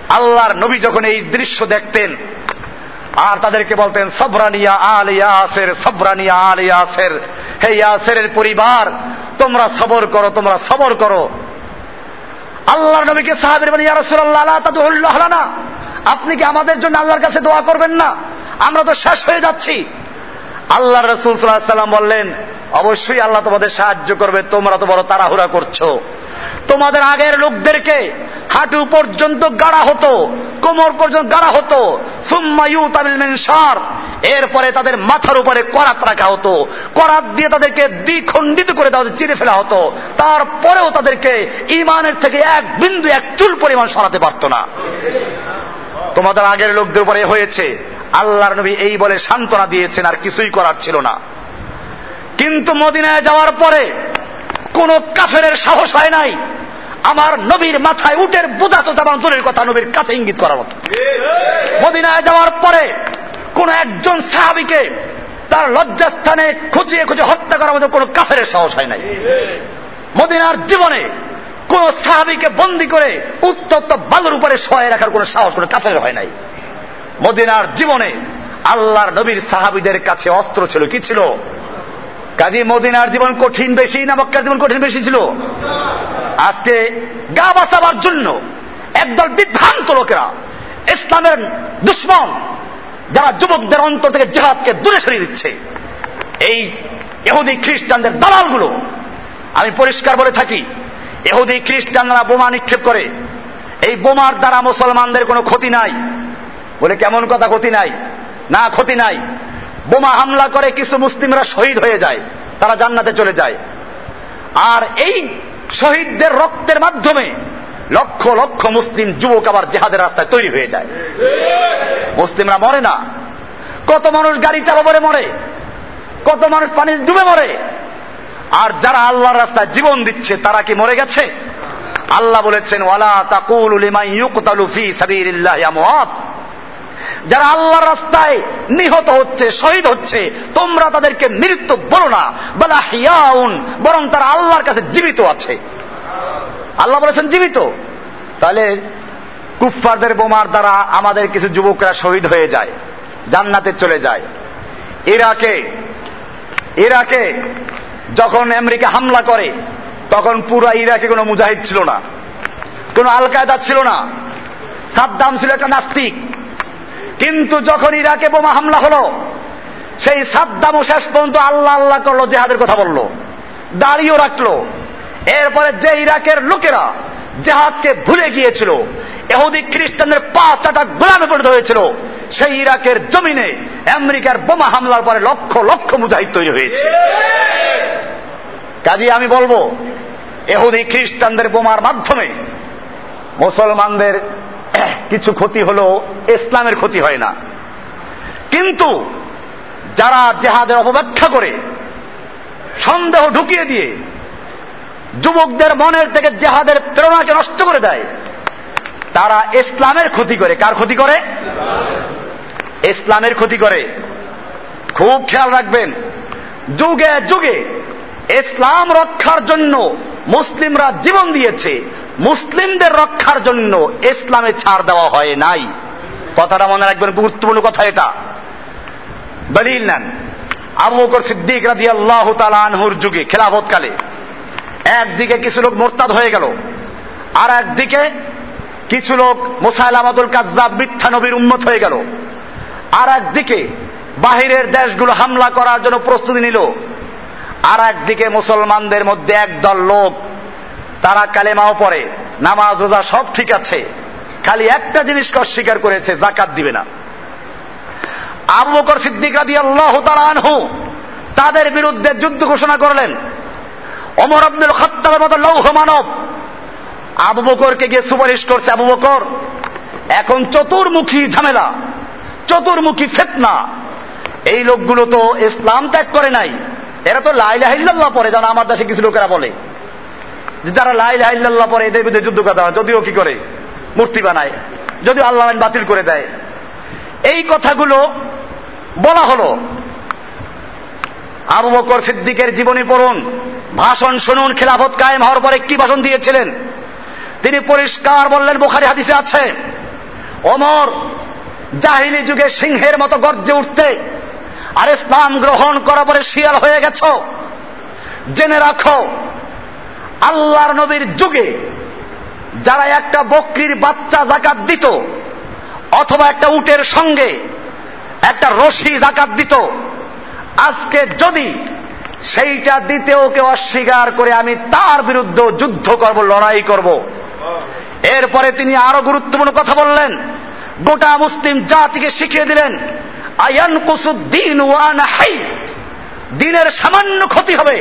S1: আল্লাহর নবী যখন এই দৃশ্য দেখতেন, আর তাদেরকে বলতেন, সবরানিয়া আল ইয়াসের, সবরানিয়া আল ইয়াসের। হে ইয়াসের পরিবার, তোমরা সবর করো, তোমরা সবর করো। আল্লাহর নবীকে সাহাবের ইয়া রাসূলুল্লাহ তাদুল্লাহ না আপনি কি আমাদের জন্য আল্লাহর কাছে দোয়া করবেন না? আমরা তো শেষ হয়ে যাচ্ছি। আল্লাহ রসুল সাল্লাহ সাল্লাম বললেন অবশ্যই আল্লাহ তোমাদের সাহায্য করবে, তোমরা তো বড় তাড়াহুড়া করছ। তোমাদের আগের লোকদেরকে হাঁটু পর্যন্ত গাড়া হতো, কোমর পর্যন্ত গাড়া হতো সুম্মায়ু তামিল এরপরে তাদের মাথার উপরে করাত রাখা হতো, করাত দিয়ে তাদেরকে দ্বিখণ্ডিত করে তাদের চিরে ফেলা হতো। তারপরেও তাদেরকে ইমানের থেকে এক বিন্দু, এক চুল পরিমাণ সরাতে পারত না। তোমাদের আগের লোকদের উপরে হয়েছে, আল্লাহর নবী এই বলে সান্ত্বনা দিয়েছেন, আর কিছুই করার ছিল না। কিন্তু মদিনায় যাওয়ার পরে কোন কাফের সাহস হয় নাই। আমার নবীর মাথায় উটের বোঝা তো দূরের কথা, নবীর কাছে ইঙ্গিত করার মতো। মদিনায় যাওয়ার পরে কোন একজন সাহাবিকে তার লজ্জাস্থানে খুঁচিয়ে খুঁজে হত্যা করার মতো কোনো কাফের সাহস হয় নাই। মদিনার জীবনে কোন সাহাবিকে বন্দি করে উত্তপ্ত বালুর উপরে সহায় রাখার কোন সাহস কোন কাফের হয় নাই। মদিনার জীবনে আল্লাহর নবীর সাহাবিদের কাছে অস্ত্র ছিল। কি ছিল? কাজী মদিনার জীবন কঠিন বেশি না মক্কার জীবন কঠিন বেশি ছিল? আজকে গা বাঁচাবার জন্য একদল বিভ্রান্ত লোকেরা ইসলামের দুশ্মন, যারা যুবকদের অন্তর থেকে জেহাদকে দূরে সরিয়ে দিচ্ছে। এই এহুদি খ্রিস্টানদের দালালগুলো, আমি পরিষ্কার বলে থাকি এহুদি খ্রিস্টানরা বোমা নিক্ষেপ করে। এই বোমার দ্বারা মুসলমানদের কোনো ক্ষতি নাই। বলে কেমন কথা ক্ষতি নাই? না ক্ষতি নাই। বোমা হামলা করে কিছু মুসলিমরা শহীদ হয়ে যায়, তারা জান্নাতে চলে যায়। আর এই শহীদদের রক্তের মাধ্যমে লক্ষ লক্ষ মুসলিম যুবক আবার জেহাদের রাস্তায় তৈরি হয়ে যায়। মুসলিমরা মরে না। কত মানুষ গাড়ি চাপা পরে মরে, কত মানুষ পানি ডুবে মরে। আর যারা আল্লাহর রাস্তায় জীবন দিচ্ছে, তারা কি মরে গেছে? আল্লাহ বলেছেন, ওয়ালা তাকুল ফি সাবিলিল্লাহ আমওয়াত। যারা আল্লাহর রাস্তায় নিহত হচ্ছে, শহীদ হচ্ছে, তোমরা তাদেরকে মৃত্যু বলো না। বলা হিয়াউন, বরং তারা আল্লাহর কাছে জীবিত আছে। আল্লাহ বলেছেন জীবিত। তাহলে কুফফারদের বোমার দ্বারা আমাদের কিছু যুবকরা শহীদ হয়ে যায়, জান্নাতে চলে যায়। ইরাকে ইরাকে যখন আমেরিকা হামলা করে, তখন পুরো ইরাকে কোনো মুজাহিদ ছিল না, কোন আল কায়দা ছিল না। সাদ্দাম ছিল একটা নাস্তিক। কিন্তু যখন ইরাকে বোমা হামলা হলো, সেই সাদ্দামও শেষ পর্যন্ত আল্লাহ আল্লাহ করল, জেহাদের কথা বলল দাঁড়িয়েও রাখল। এরপরে যে ইরাকের লোকেরা জেহাদকে ভুলে গিয়েছিল, এহুদি খ্রিস্টানদের পা চাটা গোলামে পরিণত হয়েছিল, সেই ইরাকের জমিনে আমেরিকার বোমা হামলার পরে লক্ষ লক্ষ মুজাহিদ তৈরি হয়েছে। কাজী আমি বলব, এহুদি খ্রিস্টানদের বোমার মাধ্যমে মুসলমানদের কিছু ক্ষতি হলো ইসলামের ক্ষতি হয় না। কিন্তু যারা জেহাদের অপব্যাখ্যা করে, সন্দেহ ঢুকিয়ে দিয়ে যুবকদের মনের থেকে জেহাদের প্রেরণাকে নষ্ট করে দেয়, তারা ইসলামের ক্ষতি করে। কার ক্ষতি করে? ইসলামের ক্ষতি করে। খুব খেয়াল রাখবেন, যুগে যুগে ইসলাম রক্ষার জন্য মুসলিমরা জীবন দিয়েছে। মুসলিমদের রক্ষার জন্য ইসলামে ছাড় দেওয়া হয় নাই। কথাটা মনে রাখবেন, গুরুত্বপূর্ণ কথা এটা। দলিল নেন। আবু বকর সিদ্দিক রাজি আল্লাহ আনহুর যুগে, খেলাফতকালে, একদিকে কিছু লোক মোরতাদ হয়ে গেল, আর একদিকে কিছু লোক মোসাইল আমাদুল কাজাব মিথ্যা নবীর উন্মত হয়ে গেল, আর একদিকে বাহিরের দেশগুলো হামলা করার জন্য প্রস্তুতি নিল, আর একদিকে মুসলমানদের মধ্যে একদল লোক তারা কালেমাও পড়ে, নামাজ, রোজা, সব ঠিক আছে। খালি একটা জিনিসকে অস্বীকার করেছে জাকাত দিবে না। আবু বকর সিদ্দিক রাদি আল্লাহ আনহু তাদের বিরুদ্ধে যুদ্ধ ঘোষণা করলেন। অমর আব্দুল খত্তাবের মতো লৌহ মানব। আবু বকরকে গিয়ে সুপারিশ করছে আবু বকর, এখন চতুর্মুখী ঝামেলা, চতুর্মুখী ফেতনা। এই লোকগুলো তো ইসলাম ত্যাগ করে নাই, এরা তো লাইলাহিল্লাহ পরে যেন আমার দেশে কিছু লোকেরা বলে। যে যারা লাইলাহিল্লাহ পরে এদের বিরুদ্ধে যুদ্ধ কথা যদিও কি করে? মূর্তি বানায়। যদিও আল্লাহ বাতিল করে দেয়। এই কথাগুলো বলা হলো। আবু বকর সিদ্দিকের জীবনী পড়ুন, ভাষণ শুনুন, খেলাফত কায়েম হওয়ার পরে কি ভাষণ দিয়েছিলেন? তিনি পরিষ্কার বললেন, বোখারি হাদিসে আছে অমর জাহিলি যুগে সিংহের মতো গর্জে উঠতে আর ইসলাম গ্রহণ করার পরে শিয়াল হয়ে গেছ। জেনে রাখো আল্লাহর নবীর যুগে যারা একটা বকরির বাচ্চা জাকাত দিত, অথবা একটা উটের সঙ্গে একটা রশি জাকাত দিত, আজকে যদি সেইটা দিতেও কেউ অস্বীকার করে আমি তার বিরুদ্ধে যুদ্ধ করব, লড়াই করব। এরপরে তিনি আরও গুরুত্বপূর্ণ কথা বললেন, গোটা মুসলিম জাতিকে শিখিয়ে দিলেন আয়ান কুসুদ্দিন ওয়ান হাই দিনের সামান্য ক্ষতি হবে।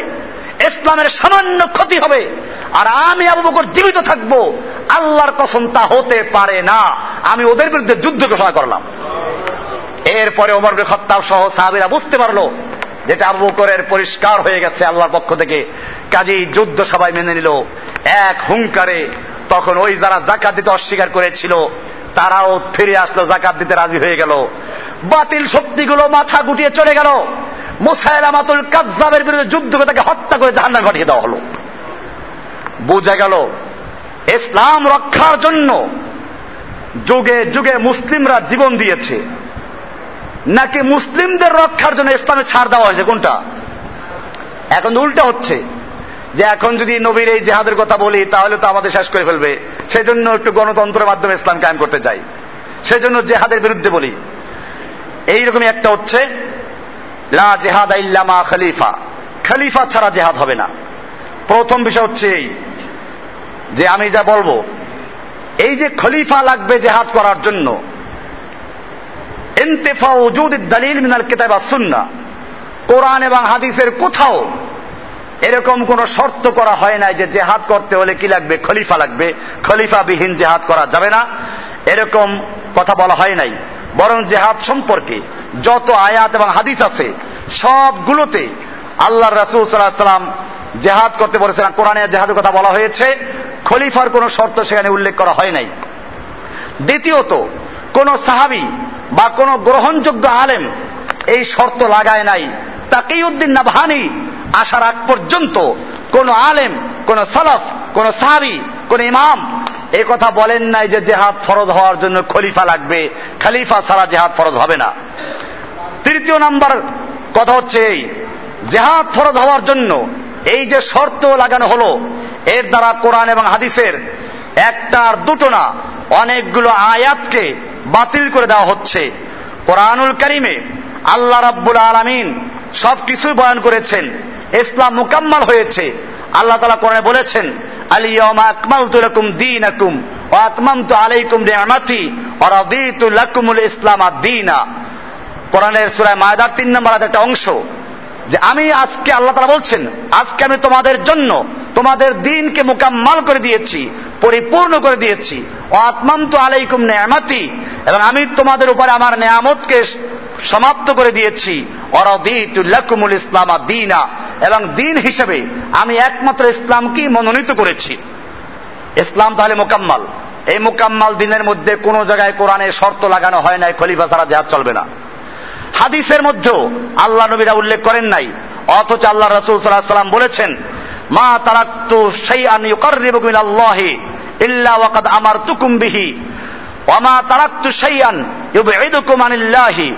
S1: ইসলামের সামান্য ক্ষতি হবে। আর আমি আবু বকর জীবিত থাকব। আল্লাহর কসম তা হতে পারে না। আমি ওদের বিরুদ্ধে যুদ্ধ ঘোষণা করলাম। এরপরে ওমর খত্তাব সহ সাহাবিরা বুঝতে পারল যেটা আবু বকরের পরিষ্কার হয়ে গেছে আল্লাহর পক্ষ থেকে। কাজেই যুদ্ধ সবাই মেনে নিল। এক হুঙ্কারে তখন ওই যারা জাকাত দিতে অস্বীকার করেছিল, তারাও ফিরে আসলো জাকাত দিতে রাজি হয়ে গেল। বাতিল শক্তিগুলো মাথা গুটিয়ে চলে গেল। মুসাইলামাতুল কাজ্জাবের বিরুদ্ধে যুদ্ধ করে তাকে হত্যা করে জাহান্নামে ঘটিয়ে দেওয়া হলো। বোঝা গেল, ইসলাম রক্ষার জন্য যুগে যুগে মুসলিমরা জীবন দিয়েছে। নাকি মুসলিমদের রক্ষার জন্য ইসলামে ছাড় দেওয়া হয়েছে? কোনটা? এখন উল্টা হচ্ছে যে এখন যদি নবীর এই জেহাদের কথা বলি, তাহলে তো আমাদের শেষ করে ফেলবে। সেই জন্য একটু গণতন্ত্রের মাধ্যমে ইসলাম কায়েম করতে চাই। সেই জন্য জেহাদের বিরুদ্ধে বলি। এইরকমই একটা হচ্ছে লা জেহাদ ইল্লামা খলিফা। খলিফা ছাড়া জেহাদ হবে না। প্রথম বিষয় হচ্ছে এই যে আমি যা বলব, এই যে খলিফা লাগবে জেহাদ করার জন্য, ইন্তেফা ওজুদ দলিল মিনাল কিতাব সুন্না। কোরআন এবং হাদিসের কোথাও এরকম কোন শর্ত করা হয় নাই যে জেহাদ করতে হলে কি লাগবে? খলিফা লাগবে। খলিফা বিহীন জেহাদ করা যাবে না। এরকম কথা বলা হয় নাই। বরং জেহাদ সম্পর্কে যত আয়াত এবং হাদিস আছে, সবগুলোতে আল্লাহ রাসুল সাল্লাহ সাল্লাম জেহাদ করতে বলেছেন। কোরআনে জেহাদের কথা বলা হয়েছে, খলিফার কোন শর্ত সেখানে উল্লেখ করা হয় নাই। দ্বিতীয়ত, কোন সাহাবি বা কোন গ্রহণযোগ্য আলেম এই শর্ত লাগায় নাই। তাকিউদ্দিন নাভানি আসার আগ পর্যন্ত কোন আলেম, কোন সালাফ, কোন সাহাবি, কোন ইমাম এই কথা বলেন নাই যে জেহাদ ফরজ হওয়ার জন্য খলিফা লাগবে। খালিফা ছাড়া জেহাদ ফরজ হবে না। তৃতীয় নাম্বার কথা হচ্ছে এই। জেহাদ ফরজ হওয়ার জন্য এই যে শর্ত লাগানো হলো, এর দ্বারা কোরআন এবং হাদিসের একটা আর দুটো না, অনেকগুলো আয়াতকে বাতিল করে দেওয়া হচ্ছে। কোরআনুল করিমে আল্লাহ রাব্বুল আলমিন সব কিছুই বয়ান করেছেন। ইসলাম মুকাম্মাল হয়েছে। আল্লাহ তালা কোরআনে বলেছেন আলাইকুম ইসলাম নম্বর একটা অংশ, যে আমি আজকে আল্লাহ তারা বলছেন, আজকে আমি তোমাদের জন্য তোমাদের দিনকে মোকাম্মাল করে দিয়েছি, পরিপূর্ণ করে দিয়েছি। ও আত্মাম তো আলাইকুম নেয়ামাতি, এবং আমি তোমাদের উপরে আমার নেয়ামতকে সমাপ্ত করে দিয়েছি। অরদিতুল্লাকুমুল ইসলাম দিনা। এবং দিন হিসেবে আমি একমাত্র ইসলামকেই মনোনীত করেছি। ইসলাম তাহলে মোকাম্মাল। এই মোকাম্মাল দিনের মধ্যে কোন জায়গায় কোরআনে শর্ত লাগানো হয় নাই, খলিফা ছাড়া জেহাদ চলবে না। হাদিসের মধ্যেও আল্লাহ নবীরা উল্লেখ করেন নাই। অথচ আল্লাহ রসুল সাল্লাহ সাল্লাম বলেছেন, মা তারাক্তু সেই আন ইউকাররিবুকুম ইলাল্লাহি ইল্লা ওয়াকাদ আমারতুকুম বিহি। ওয়ামা তারাক্তু শাইআন ইউবঈদুকুম আনিল্লাহি।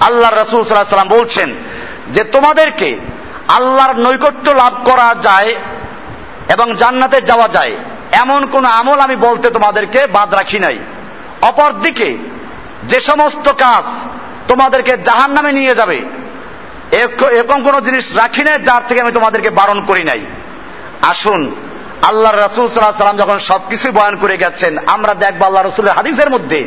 S1: আল্লাহর রাসূল সাল্লাম বলছেন যে তোমাদেরকে আল্লাহর নৈকট্য লাভ করা যায় এবং জান্নাতে যাওয়া যায়। এমন কোন আমল আমি বলতে তোমাদেরকে বাদ রাখি নাই। অপরদিকে যে সমস্ত কাজ তোমাদেরকে জাহান নামে নিয়ে যাবে, এরকম কোন জিনিস রাখি নাই যার থেকে আমি তোমাদেরকে বারণ করি নাই। আসুন আল্লাহ রাসুল সাল্লাম যখন সবকিছু বয়ান করে গেছেন, আমরা দেখব আল্লাহ রসুলের হাদিসের মধ্যে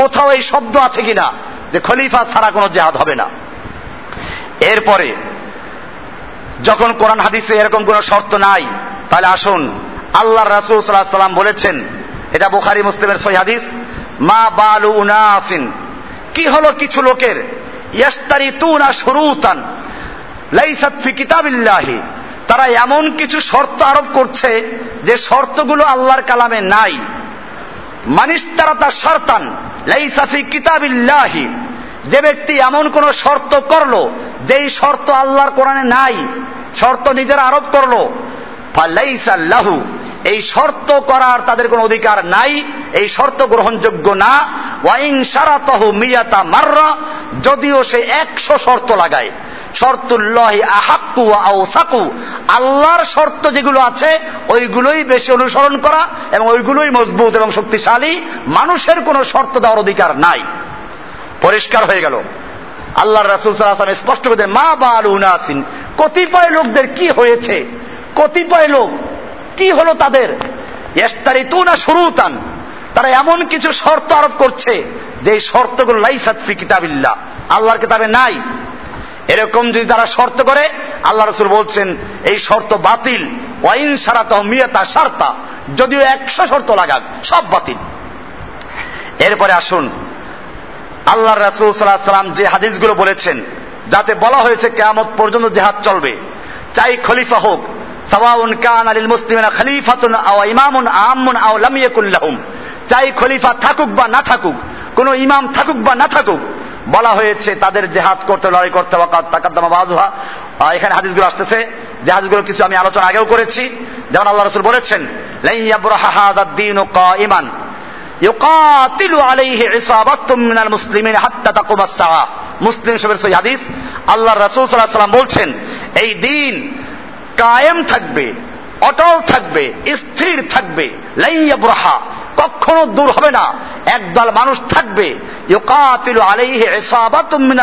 S1: কোথাও এই শব্দ আছে কিনা যে খলিফা ছাড়া কোনো জেহাদ হবে না। এরপরে যখন কোরআন হাদিসে এরকম কোন শর্ত নাই, তাহলে আসুন আল্লাহ রাসুল সাল্লাহ সাল্লাম বলেছেন, এটা বুখারি, মুসলিমের সই হাদিস, মা বালু উনাসিন, কি হলো কিছু লোকের? ইয়াস্তারি তুনা শুরুতান, লাইসাত ফি কিতাবিল্লাহি। তারা এমন কিছু শর্ত আরোপ করছে যে শর্তগুলো আল্লাহর কালামে নাই। মানিস তারা তার শর্তান লাইসাফি কিতাবিল্লাহি। যে ব্যক্তি এমন কোন শর্ত করল, যেই শর্ত আল্লাহর কোরআনে নাই, শর্ত নিজেরা আরোপ করল লাহু। এই শর্ত করার তাদের কোনো অধিকার নাই, এই শর্ত গ্রহণযোগ্য না। ওয়াইং সারাতহু মিয়াতা মাররা, যদিও সে একশো শর্ত লাগায়। শর্তুল্লাহি আহাক্কু আও সাকু আল্লাহর শর্ত যেগুলো আছে, ওইগুলোই বেশি অনুসরণ করা এবং ওইগুলোই মজবুত এবং শক্তিশালী। মানুষের কোনো শর্ত দেওয়ার অধিকার নাই। পরিষ্কার হয়ে গেল। আল্লাহ রাসুল সাল্লাহ স্পষ্ট করে মা বা আলু উনাসিন কতিপয় লোকদের কি হয়েছে? কতিপয় লোক কি হলো তাদের? তু না শুরুতান। তারা এমন কিছু শর্ত আরোপ করছে যে শর্তগুলো লাইসাত ফি কিতাবিল্লাহ। আল্লাহর কিতাবে নাই। এরকম যদি তারা শর্ত করে, আল্লাহ রসুল বলছেন, এই শর্ত বাতিল। ওয়াইন সারা তহমিয়াতা সারতা যদিও একশো শর্ত লাগাক, সব বাতিল। এরপরে আসুন, আল্লাহ রাসুল সাল্লাহ সাল্লাম যে হাদিসগুলো বলেছেন, যাতে বলা হয়েছে কেয়ামত পর্যন্ত জেহাদ চলবে। চাই খলিফা হোক। সাওয়াউন কান আলিল মুসলিমিনা খলিফাতুন আও ইমামুন আম্মুন আও লাম ইয়াকুল চাই খলিফা থাকুক বা না থাকুক, কোন ইমাম থাকুক বা না থাকুক বলা হয়েছে তাদের জেহাদ করতে, লড়াই করতে বাজুহা এখানে হাদিসগুলো আসতেছে। যে হাদিসগুলো কিছু আমি আলোচনা আগেও করেছি। যেমন আল্লাহ রসুল বলেছেন ইমান মুসলিম হাদিস। আল্লাহর রাসূল সাল্লাল্লাহু বলছেন, এই দিন কায়েম থাকবে, অটল থাকবে, স্থির থাকবে। লাইয়াবরাহা কখনো দূর হবে না। একদল মানুষ থাকবে।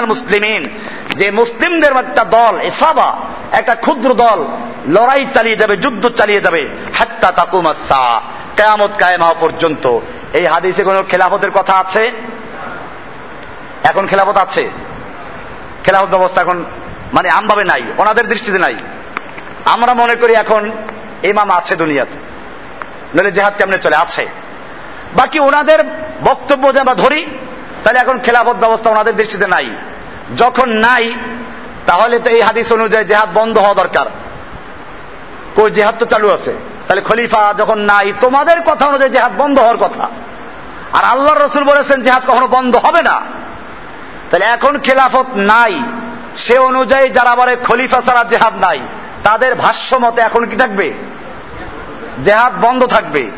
S1: মুসলিমিন। যে মুসলিমদের একটা দল, ইসাবা, একটা ক্ষুদ্র দল, লড়াই চালিয়ে যাবে, যুদ্ধ চালিয়ে যাবে। হাত্তা তাকুমাস কেয়ামত কায়েম পর্যন্ত। এই হাদিসে কোন খেলাফতের কথা আছে? এখন খেলাফত আছে? খেলাফত ব্যবস্থা এখন মানে আমভাবে নাই, ওনাদের দৃষ্টিতে নাই। আমরা মনে করি এখন ইমাম আছে দুনিয়াতে। নইলে জেহাদ কেমনে চলে? আছে। বাকি ওনাদের বক্তব্য যে আমরা ধরি, তাহলে এখন খেলাফত ব্যবস্থা ওনাদের দৃষ্টিতে নাই। যখন নাই, তাহলে তো এই হাদিস অনুযায়ী জেহাদ বন্ধ হওয়া দরকার। কই জেহাদ তো চালু আছে। তাহলে খলিফা যখন নাই, তোমাদের কথা অনুযায়ী জেহাদ বন্ধ হওয়ার কথা। আর আল্লাহ রসুল বলেছেন জেহাদ কখনো বন্ধ হবে না। তাহলে এখন খেলাফত নাই। সে অনুযায়ী যারা বলে খলিফা ছাড়া জেহাদ নাই, তাদের ভাষ্য মতে এখন কি থাকবে? জেহাদ বন্ধ থাকবে।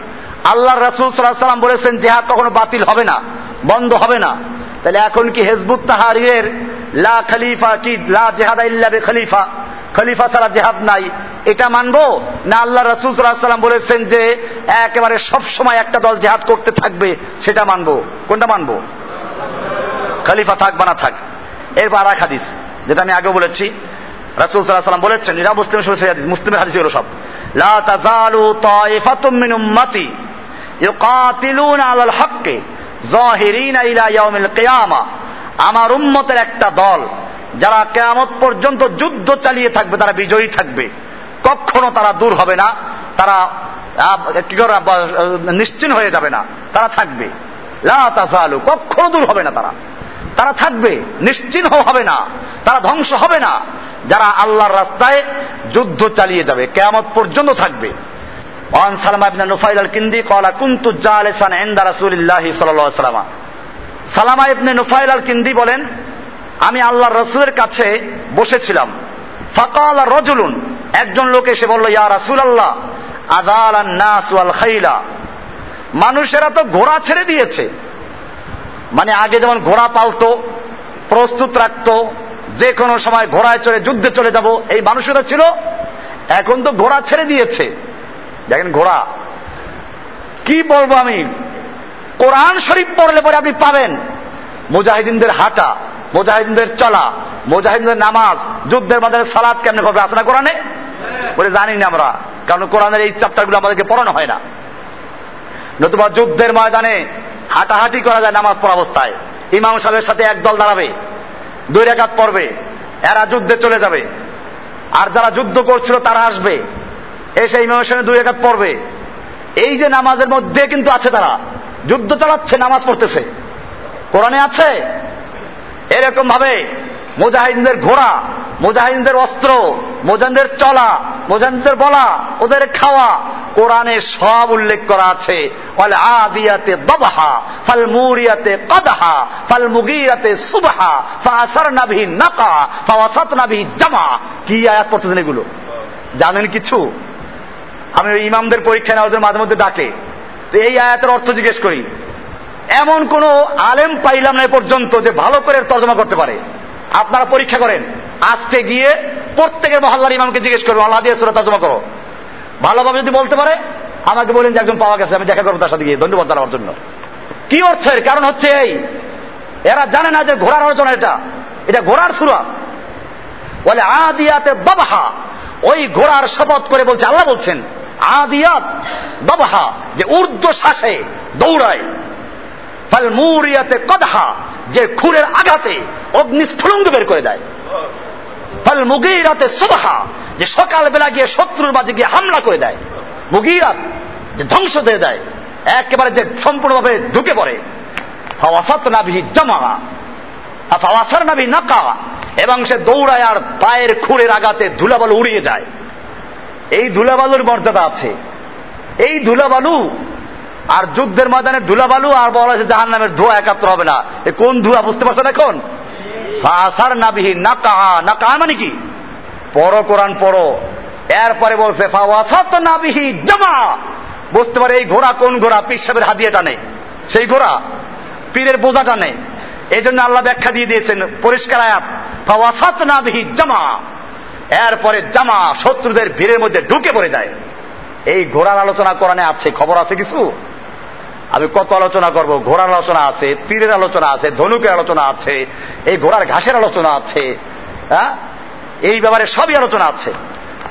S1: আল্লাহ রসুল সাল্লাহ সাল্লাম বলেছেন, জেহাদ কখনো বাতিল হবে না, বন্ধ হবে না। তাহলে এখন কি হেজবুত তাহারির লা খলিফা কি? লা জেহাদা ইল্লাবে খলিফা। খলিফা ছাড়া জেহাদ নাই। এটা মানবো? না আল্লাহ রসুল সাল্লাম বলেছেন যে, একেবারে সব সময় একটা দল জেহাদ করতে থাকবে, সেটা মানবো। কোনটা মানবো? খলিফা থাক বা না থাক। এরপর আর হাদিস, যেটা আমি আগেও বলেছি। রাসুল সাল্লাহ সাল্লাম বলেছেন এরা মুসলিম মুসলিমের হাদিস এগুলো সব। লা তাজালু তাইফাতুম মিন উম্মতি। আমার উম্মতের একটা দল, যারা কেয়ামত পর্যন্ত যুদ্ধ চালিয়ে থাকবে, তারা বিজয়ী থাকবে। কখনো তারা দূর হবে না, তারা কি করে নিশ্চিন হয়ে যাবে না, তারা থাকবে। কখনো দূর হবে না তারা। তারা থাকবে, নিশ্চিহ্ন হবে না, তারা ধ্বংস হবে না। যারা আল্লাহর রাস্তায় যুদ্ধ চালিয়ে যাবে, কেয়ামত পর্যন্ত থাকবে। ওয়ান সালামা ইবনে নুফাইল আল কিন্দি ক্বালা কুনতু জালিসান ইনদা রাসূলিল্লাহি সাল্লাল্লাহু আলাইহি ওয়াসাল্লাম সালামা ইবনে নুফাইল আল কিন্দি বলেন, আমি আল্লাহর রসুলের কাছে বসেছিলাম। ফাকাল রজুলুন একজন লোক এসে বলল, ইয়া রাসুল আল্লাহ আদাল নাস ওয়াল খাইলা। মানুষেরা তো ঘোড়া ছেড়ে দিয়েছে। মানে আগে যেমন ঘোড়া পালতো, প্রস্তুত রাখত, যে কোনো সময় ঘোড়ায় চড়ে যুদ্ধে চলে যাব, এই মানুষেরা ছিল, এখন তো ঘোড়া ছেড়ে দিয়েছে। দেখেন ঘোড়া। কি বলব আমি? কোরআন শরীফ পড়লে পরে আপনি পাবেন। মুজাহিদিনদের হাঁটা, মুজাহিদিনদের চলা, মুজাহিদিনদের নামাজ, যুদ্ধের মাঝে সালাদ কেমনে করবে? আসনা কোরআনে? বলে জানি না আমরা। কারণ কোরআনের এই চ্যাপ্টারগুলো আমাদেরকে পড়ানো হয় না। নতুবা যুদ্ধের ময়দানে হাঁটাহাঁটি করা যায় নামাজ পড়া অবস্থায়। ইমাম সাহেবের সাথে এক দল দাঁড়াবে, দুই রেখাত পড়বে, এরা যুদ্ধে চলে যাবে। আর যারা যুদ্ধ করছিল তারা আসবে। এসে ইমামের সঙ্গে দুই একাত পড়বে। এই যে নামাজের মধ্যে কিন্তু আছে তারা। যুদ্ধ চালাচ্ছে, নামাজ পড়তেছে। কোরআনে আছে? এরকম ভাবে মুজাহিদদের ঘোড়া, মুজাহিদদের অস্ত্র মোজানদের চলা, মুজাহিদদের বলা, ওদের খাওয়া। কোরআনে সব উল্লেখ করা আছে। ফলে আদিয়াতে দবহা, ফাল মুরিয়াতে কদহা, ফাল মুগিরাতে সুবহা ফাসার নাভি নাকা ফাওয়াসাত নাভি জামা। কি আয়াত পড়তেছেন এগুলো? জানেন কিছু? আমি ওই ইমামদের পরীক্ষা নেওয়ার মাঝে মধ্যে ডাকে। তো এই আয়াতের অর্থ জিজ্ঞেস করি। এমন কোন আলেম পাইলাম না পর্যন্ত যে ভালো করে তর্জমা করতে পারে। আপনারা পরীক্ষা করেন। আজকে গিয়ে প্রত্যেকের মহল্লার ইমামকে জিজ্ঞেস করব, আল্লাহ দিয়ে সুরা তর্জমা করো। ভালোভাবে যদি বলতে পারে, আমাকে বলেন যে একজন পাওয়া গেছে, আমি দেখা করব তার সাথে গিয়ে। ধন্যবাদ জানাবার জন্য। কি অর্থের কারণ হচ্ছে এই, এরা জানে না যে ঘোড়ার আলোচনা এটা। এটা ঘোড়ার সুরা। বলে, আদিয়াতে বাবাহা। ওই ঘোড়ার শপথ করে বলছে, আল্লাহ বলছেন আদিয়াত বাবাহা যে ঊর্ধ্ব শ্বাসে দৌড়ায়। ফাল মুরিয়াতে কদহা, যে খুরের আঘাতে অগ্নিস্ফুলঙ্গ বের করে দেয়। ফাল মুগিরাতে সুবাহা, যে সকালবেলা গিয়ে শত্রুর মাঝে গিয়ে হামলা করে দেয়। মুগিরাত, যে ধ্বংস দিয়ে দেয়। একেবারে যে সম্পূর্ণভাবে ঢুকে পড়ে। ফাওয়াসাত নাভি জামা। ফাওয়াসার নাভি নাকা। এবং সে দৌড়ায় আর পায়ের খুরের আঘাতে ধুলাবল উড়িয়ে যায়। এই ধুলাবালুর মর্যাদা আছে। এই ধুলাবালু আর যুদ্ধের ময়দানে ধুলাবালু আর বলা হয়েছে জাহান নামের ধোয়া একাত্র হবে না। এ কোন ধোয়া বুঝতে পারছেন এখন? আসার নাবিহীন না কাহা না কাহা মানে কি? পড়ো কোরআন, পড়ো। এরপরে বলছে ফাওয়াসাত নাবিহি জামা। বুঝতে পারে এই ঘোড়া কোন ঘোড়া? পিসাবের হাদিয়াটা নেই। সেই ঘোড়া? পীরের বোঝাটা নেই। এই জন্য আল্লাহ ব্যাখ্যা দিয়ে দিয়েছেন, পরিষ্কার আয়াত ফাওয়াসাত নাবিহি জামা। এরপরে জামা শত্রুদের ভিড়ের মধ্যে ঢুকে পড়ে যায়। এই ঘোড়ার আলোচনা কোরআনে আছে, খবর আছে কিছু? আমি কত আলোচনা করব? ঘোড়ার আলোচনা আছে পীরের আলোচনা আছে, ধনুকের আলোচনা আছে, এই ঘোড়ার ঘাসের আলোচনা আছে হ্যাঁ? এই ব্যাপারে সবই আলোচনা আছে।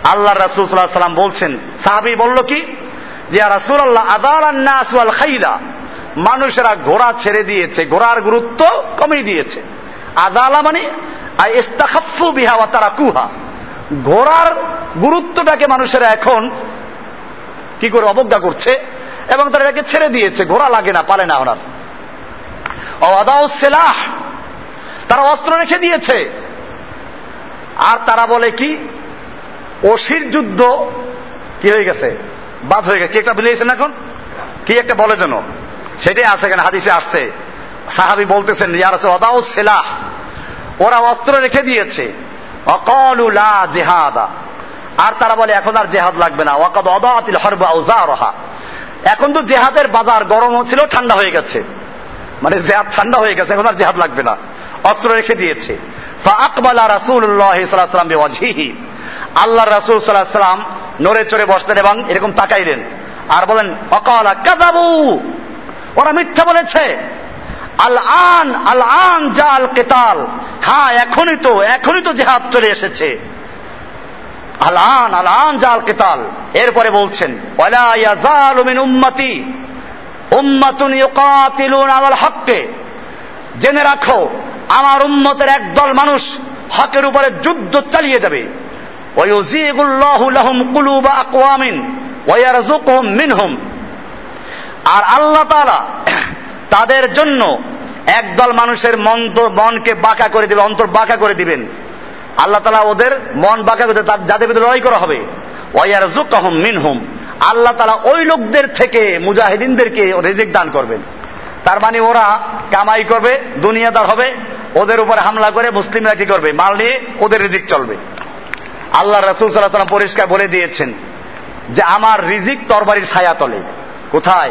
S1: আল্লাহ রাসুল সাল্লাহ সাল্লাম বলছেন, সাহাবি বলল কি? যে রাসুল আল্লাহ আদাল আল খাইলা? মানুষেরা ঘোড়া ছেড়ে দিয়েছে, ঘোড়ার গুরুত্ব কমিয়ে দিয়েছে। আদালা মানে ইস্তাখাফু বিহা তারা কুহা ঘোড়ার গুরুত্বটাকে মানুষেরা এখন কি করে অবজ্ঞা করছে এবং তারা এটাকে ছেড়ে দিয়েছে, ঘোড়া লাগে না পালে না ওনার। অদাও সেলাহ, তারা অস্ত্র রেখে দিয়েছে। আর তারা বলে কি অসির যুদ্ধ কি হয়ে গেছে? বাদ হয়ে গেছে। একটা বিলিয়েছেন এখন? কি একটা বলে যেন? সেটাই আছে এখানে, হাদিসে আসছে। সাহাবি বলতেছেন ইয়ার অদাও সেলাহ। ওরা অস্ত্র রেখে দিয়েছে। জেহাদা। আর তারা বলে, এখন আর জেহাদ লাগবে না। ওয়াকাদ অদাতিল হরবা এখন তো জেহাদের বাজার গরম ছিল, ঠান্ডা হয়ে গেছে। মানে জেহাদ ঠান্ডা হয়ে গেছে, এখন আর জেহাদ লাগবে না। অস্ত্র রেখে দিয়েছে। আকবালা রাসুল্লাহ সাল্লাম ওয়াজহিহি আল্লাহ রাসুল সাল্লাহ সাল্লাম নড়ে চড়ে বসলেন এবং এরকম তাকাইলেন। আর বলেন, অকালা কাজাবু ওরা মিথ্যা বলেছে। আল আন আল আন জাল কেতাল হ্যাঁ এখনই তো এখনই তো জেহাদ চলে এসেছে। আলান আলান জাল কেতাল এরপরে বলছেন, ওয়ালা ইয়াজালু মিন উম্মতি, উম্মাতুন ইউকাতিলুন আলাল হককে। জেনে রাখো, আমার উম্মতের একদল মানুষ হকের উপরে যুদ্ধ চালিয়ে যাবে। আর আল্লাহ তাআলা তাদের জন্য একদল মানুষের মন মনকে বাঁকা করে দিবে অন্তর বাঁকা করে দিবেন। আল্লাহ তালা ওদের মন বাঁকা করতে যাদের ভিতরে লড়াই করা হবে। ওয়ার জুকাহম মিনহুম। আল্লাহ তালা ওই লোকদের থেকে মুজাহিদিনদেরকে রেজিক দান করবেন। তার মানে ওরা কামাই করবে, দুনিয়াদার হবে, ওদের উপরে হামলা করে মুসলিমরা কি করবে? মাল নিয়ে ওদের রিজিক চলবে। আল্লাহ রসুল সাল্লাহ সাল্লাম পরিষ্কার বলে দিয়েছেন যে, আমার রিজিক তরবারির ছায়া তলে। কোথায়?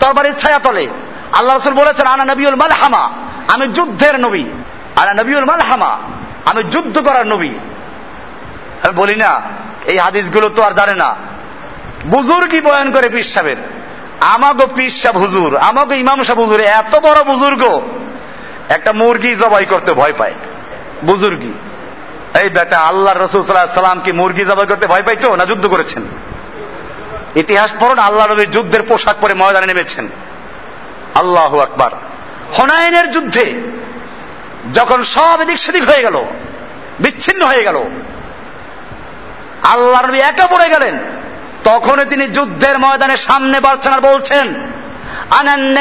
S1: তরবারির ছায়া তলে। আল্লাহ রসুল বলেছেন, আনা নবীল মালহামা আমি যুদ্ধের নবী। আনা নবীল মালহামা আমি যুদ্ধ করার নবী। আমি বলি না, এই হাদিসগুলো তো আর জানে না। বুজুর্গই বয়ান করে পীর সাহেবের? আমাগো পীর সাহ হুজুর, আমাগো ইমাম সাহ হুজুর, এত বড় বুজুর্গ। একটা মুরগি জবাই করতে ভয় পায়। বুজুর্গি, এই বেটা আল্লাহ রসুল সাল্লাহ সাল্লাম কি মুরগি জবাই করতে ভয় পাইতো না যুদ্ধ করেছেন? ইতিহাস পড়ুন, আল্লাহ নবীর যুদ্ধের পোশাক পরে ময়দানে নেমেছেন। আল্লাহ আকবার। হনায়নের যুদ্ধে যখন সব এদিক সেদিক হয়ে গেল, বিচ্ছিন্ন হয়ে গেল, আল্লাহ নবী একা পড়ে গেলেন। তখন তিনি যুদ্ধের ময়দানে সামনে বাড়ছেন আর বলছেন, আনান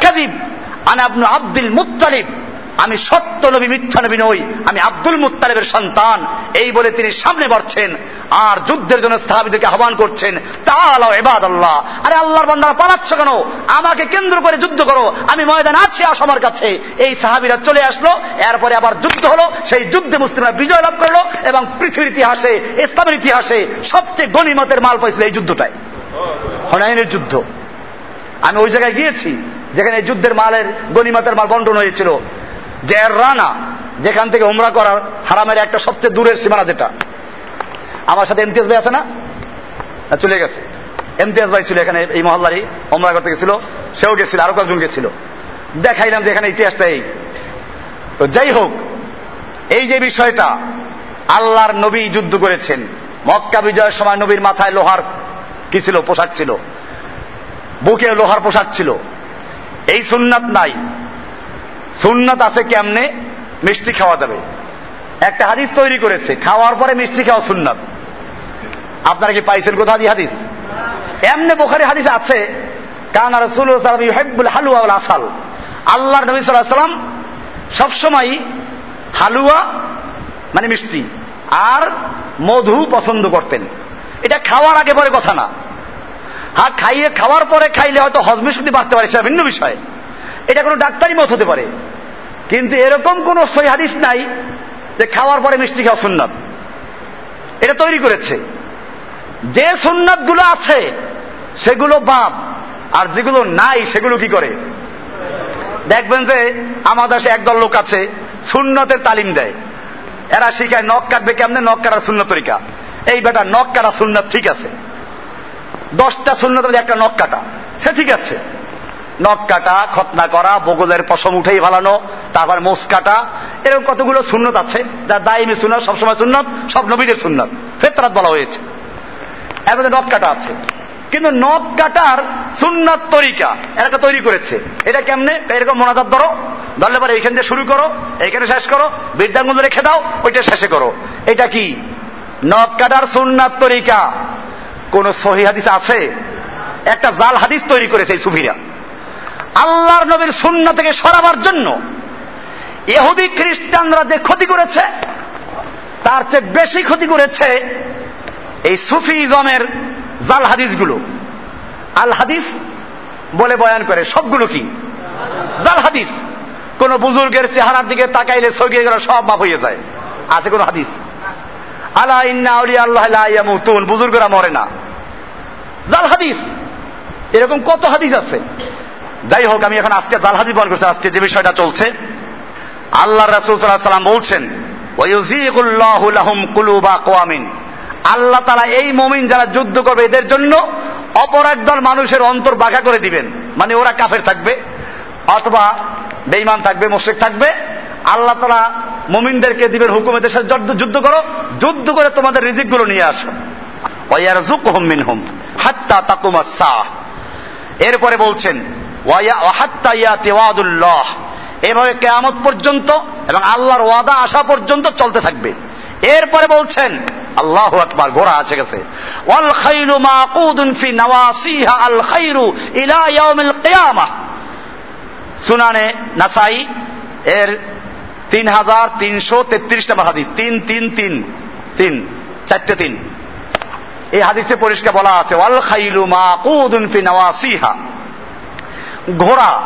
S1: কাদিব আনাবনু আব্দুল মুত্তালিব। আমি সত্য নবী, মিথ্যা নবী নই, আমি আব্দুল মুত্তালিবের সন্তান। এই বলে তিনি সামনে বাড়ছেন আর যুদ্ধের জন্য সাহাবিদেরকে আহ্বান করছেন তাহলে এবাদ আল্লাহ আরে আল্লাহর বান্দারা পালাচ্ছ কেন? আমাকে কেন্দ্র করে যুদ্ধ করো। আমি ময়দান আছি আমার কাছে। এই সাহাবিরা চলে আসলো, এরপরে আবার যুদ্ধ হলো। সেই যুদ্ধে মুসলিমরা বিজয় লাভ করল এবং পৃথিবীর ইতিহাসে, ইসলামের ইতিহাসে সবচেয়ে গণিমতের মাল পাইছিল এই যুদ্ধটায় হনাইনের যুদ্ধ। আমি ওই জায়গায় গিয়েছি, যেখানে এই যুদ্ধের মালের, গণিমতের মাল বন্টন হয়েছিল। যে রানা, যেখান থেকে উমরা করার হারামের একটা সবচেয়ে দূরের সীমানা যেটা। আমার সাথে এমতিয়াজ ভাই আছে না? চলে গেছে। এমতিয়াজ ভাই ছিল এখানে, এই মহল্লারই ওমরা করতে গেছিল, সেও গেছিল, আরও কয়েকজন গেছিল। দেখাইলাম যে এখানে ইতিহাসটা এই। তো যাই হোক, এই যে বিষয়টা, আল্লাহর নবী যুদ্ধ করেছেন। মক্কা বিজয়ের সময় নবীর মাথায় লোহার কি ছিল? পোশাক ছিল। বুকে লোহার পোশাক ছিল। এই সুন্নাত নাই। সুন্নাত আছে কেমনে? মিষ্টি খাওয়া যাবে। একটা হাদিস তৈরি করেছে, খাওয়ার পরে মিষ্টি খাওয়া সুন্নাত। আপনারা কি পাইছেন কোথা দিয়ে হাদিস? এমনি বোখারি হাদিস আছে, কানা রসুল হালুয়া আসাল। আল্লাহ নবী সাল্লাম সবসময় হালুয়া মানে মিষ্টি, আর মধু পছন্দ করতেন। এটা খাওয়ার আগে পরে কথা না। হ্যাঁ খাইয়ে, খাওয়ার পরে খাইলে হয়তো হজমের শক্তি বাড়তে পারে, সেটা ভিন্ন বিষয়। এটা কোনো ডাক্তারি মত হতে পারে। কিন্তু এরকম কোন সই হাদিস নাই যে খাওয়ার পরে মিষ্টি খাওয়া সুন্নত। এটা তৈরি করেছে। যে সুন্নতগুলো আছে, সেগুলো বাপ আর যেগুলো নাই, সেগুলো কি করে? দেখবেন যে আমাদের দেশে একদল লোক আছে, সুন্নতের তালিম দেয়। এরা শিখায় নখ কাটবে কেমনে? নখ কাটার শূন্য তরিকা। এই বেটা নখ কাটা সুন্নত ঠিক আছে। দশটা শূন্য একটা নখ কাটা। সে ঠিক আছে। নখ কাটা, খতনা করা, বগলের পশম উঠেই ভালানো তারপর মোস কাটা, এরকম কতগুলো সুন্নত আছে যা দায়মি সুন্নত, সবসময় সুন্নত, সব নবীদের সুন্নত। ফেতরাত বলা হয়েছে। মধ্যে নখ কাটা আছে। কিন্তু নখ কাটার সুন্নত তরিকা এরা তৈরি করেছে। এটা কেমনে? এরকম মোনাজাত ধরো, ধরলে পরে এইখান দিয়ে শুরু করো, এইখানে শেষ করো, বৃদ্ধাঙ্গুল রেখে দাও, ওইটা শেষে করো। এটা কি? নখ কাটার সুন্নাত তরিকা। কোন সহি হাদিস আছে? একটা জাল হাদিস তৈরি করেছে এই সুফিরা। আল্লাহর নবীর শূন্য থেকে সরাবার জন্য এহুদি খ্রিস্টানরা যে ক্ষতি করেছে, তার চেয়ে বেশি ক্ষতি করেছে এই সুফিজমের জাল হাদিসগুলো। আল হাদিস বলে বয়ান করে, সবগুলো কি? জাল হাদিস। কোন বুজুর্গের চেহারার দিকে তাকাইলে সগিয়ে গেলে সব মাপ হয়ে যায়। আছে কোন হাদিস? আলা ইন্না আল্লাহ বুজুর্গরা মরে না। জাল হাদিস। এরকম কত হাদিস আছে? যাই হোক, আমি এখন আজকে জাল হাদিস বল করছি, আজকে যে বিষয়টা চলছে। আল্লাহ রাসূল সাল্লাম বলছেন আল্লাহ তারা এই মমিন যারা যুদ্ধ করবে, এদের জন্য অপর একদল মানুষের অন্তর বাঁকা করে দিবেন। মানে ওরা কাফের থাকবে, অথবা বেইমান থাকবে মোশেক থাকবে। আল্লাহ তারা মমিনদেরকে দিবেন হুকুমের সাথে যুদ্ধ করো, যুদ্ধ করে তোমাদের রিজিকগুলো নিয়ে আসো। ওয়ার জুক হুম মিন হুম হাত্তা তাকুমা সাহ। এরপরে বলছেন এভাবে কেয়ামত পর্যন্ত এবং আল্লাহর ওয়াদা আসা পর্যন্ত চলতে থাকবে। এরপরে বলছেন, আল্লাহ আকবার, ঘোড়া আছে গেছে। ওয়াল খাইলু মাকুদুন ফি নওয়াসিহা, আল খাইরু ইলা ইয়াউমিল কিয়ামাহ। সুনানে নাসাই এর তিন হাজার তিনশো তেত্রিশ নম্বর হাদিস। তিন তিন তিন তিন, চারটে তিন। এই হাদিসে পরিষ্কার বলা আছে, ওয়াল খাইলু মাকুদুন ফি নওয়াসিহা। ঘোড়া,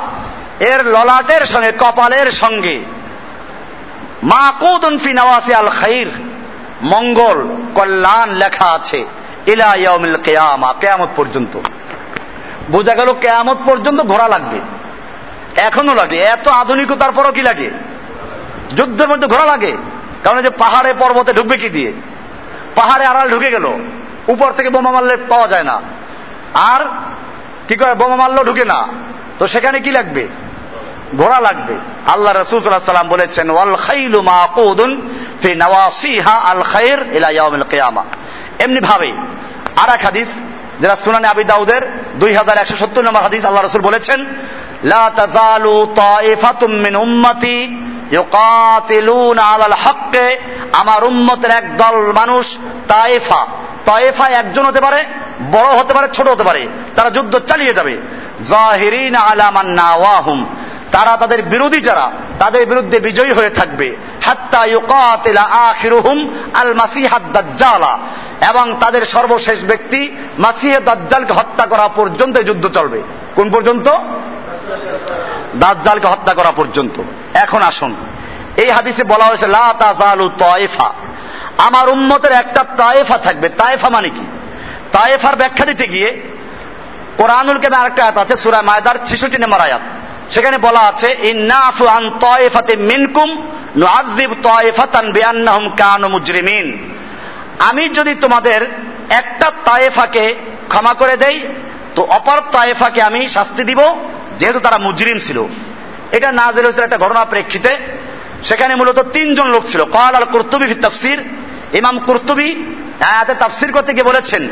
S1: এর ললাটের সঙ্গে, কপালের সঙ্গে। মাকুদুন ফি নওয়াসি আল খাইর, মঙ্গল কল্যাণ লেখা আছে, ইলা কিয়ামা, কিয়ামত পর্যন্ত। বোঝা গেল কেয়ামত পর্যন্ত ঘোড়া লাগবে। এখনও লাগে, এত আধুনিকতার পরও কি লাগে? যুদ্ধের মধ্যে ঘোড়া লাগে। কারণ যে পাহাড়ে পর্বতে ঢুকবে কি দিয়ে? পাহাড়ে আড়াল ঢুকে গেল, উপর থেকে বোমা মারলে পাওয়া যায় না। আর কি করে বোমা মারলেও ঢুকে না। তো সেখানে কি লাগবে? ঘোড়া লাগবে। আল্লাহ রসুল সাল্লাম বলেছেন, ওয়াল এমনি ভাবে আর এক হাদিস, যেটা সুনানে আবি দাউদের, দুই হাজার একশো সত্তর নম্বর হাদিস আল্লাহ রসুল বলেছেন আমার উম্মতের এক দল মানুষ তাইফা। তাইফা একজন হতে পারে, বড় হতে পারে, ছোট হতে পারে। তারা যুদ্ধ চালিয়ে যাবে। জাহিরিন নাওয়াহুম। তারা তাদের বিরোধী যারা, তাদের বিরুদ্ধে বিজয়ী হয়ে থাকবে। আল এবং তাদের সর্বশেষ ব্যক্তি মাসিহে দাজ্জালকে হত্যা করা পর্যন্ত যুদ্ধ চলবে। কোন পর্যন্ত? দাজ্জালকে হত্যা করা পর্যন্ত। এখন আসুন। এই হাদিসে বলা হয়েছে, লা তায়েফা আমার উম্মতের একটা তায়েফা থাকবে। তায়েফা মানে কি? তায়েফার ব্যাখ্যা দিতে গিয়ে কোরআনুল কেমে আরেকটা আয়াত আছে? সুরা মায়দার ছেষট্টি নম্বর আয়াত। সেখানে বলা আছে মিনকুম তায়েফাতান কানু আমি যদি তোমাদের একটা তায়েফাকে ক্ষমা করে দেই, তো অপর তায়েফাকে আমি শাস্তি দিব, যেহেতু তারা মুজরিম ছিল। এটা না দিল হয়েছিল একটা ঘটনা প্রেক্ষিতে। সেখানে মূলত তিনজন লোক ছিল। কয়াল আল কুর্তুবি তাফসির ইমাম কুর্তুবি আয়াতে তাফসির করতে গিয়ে বলেছেন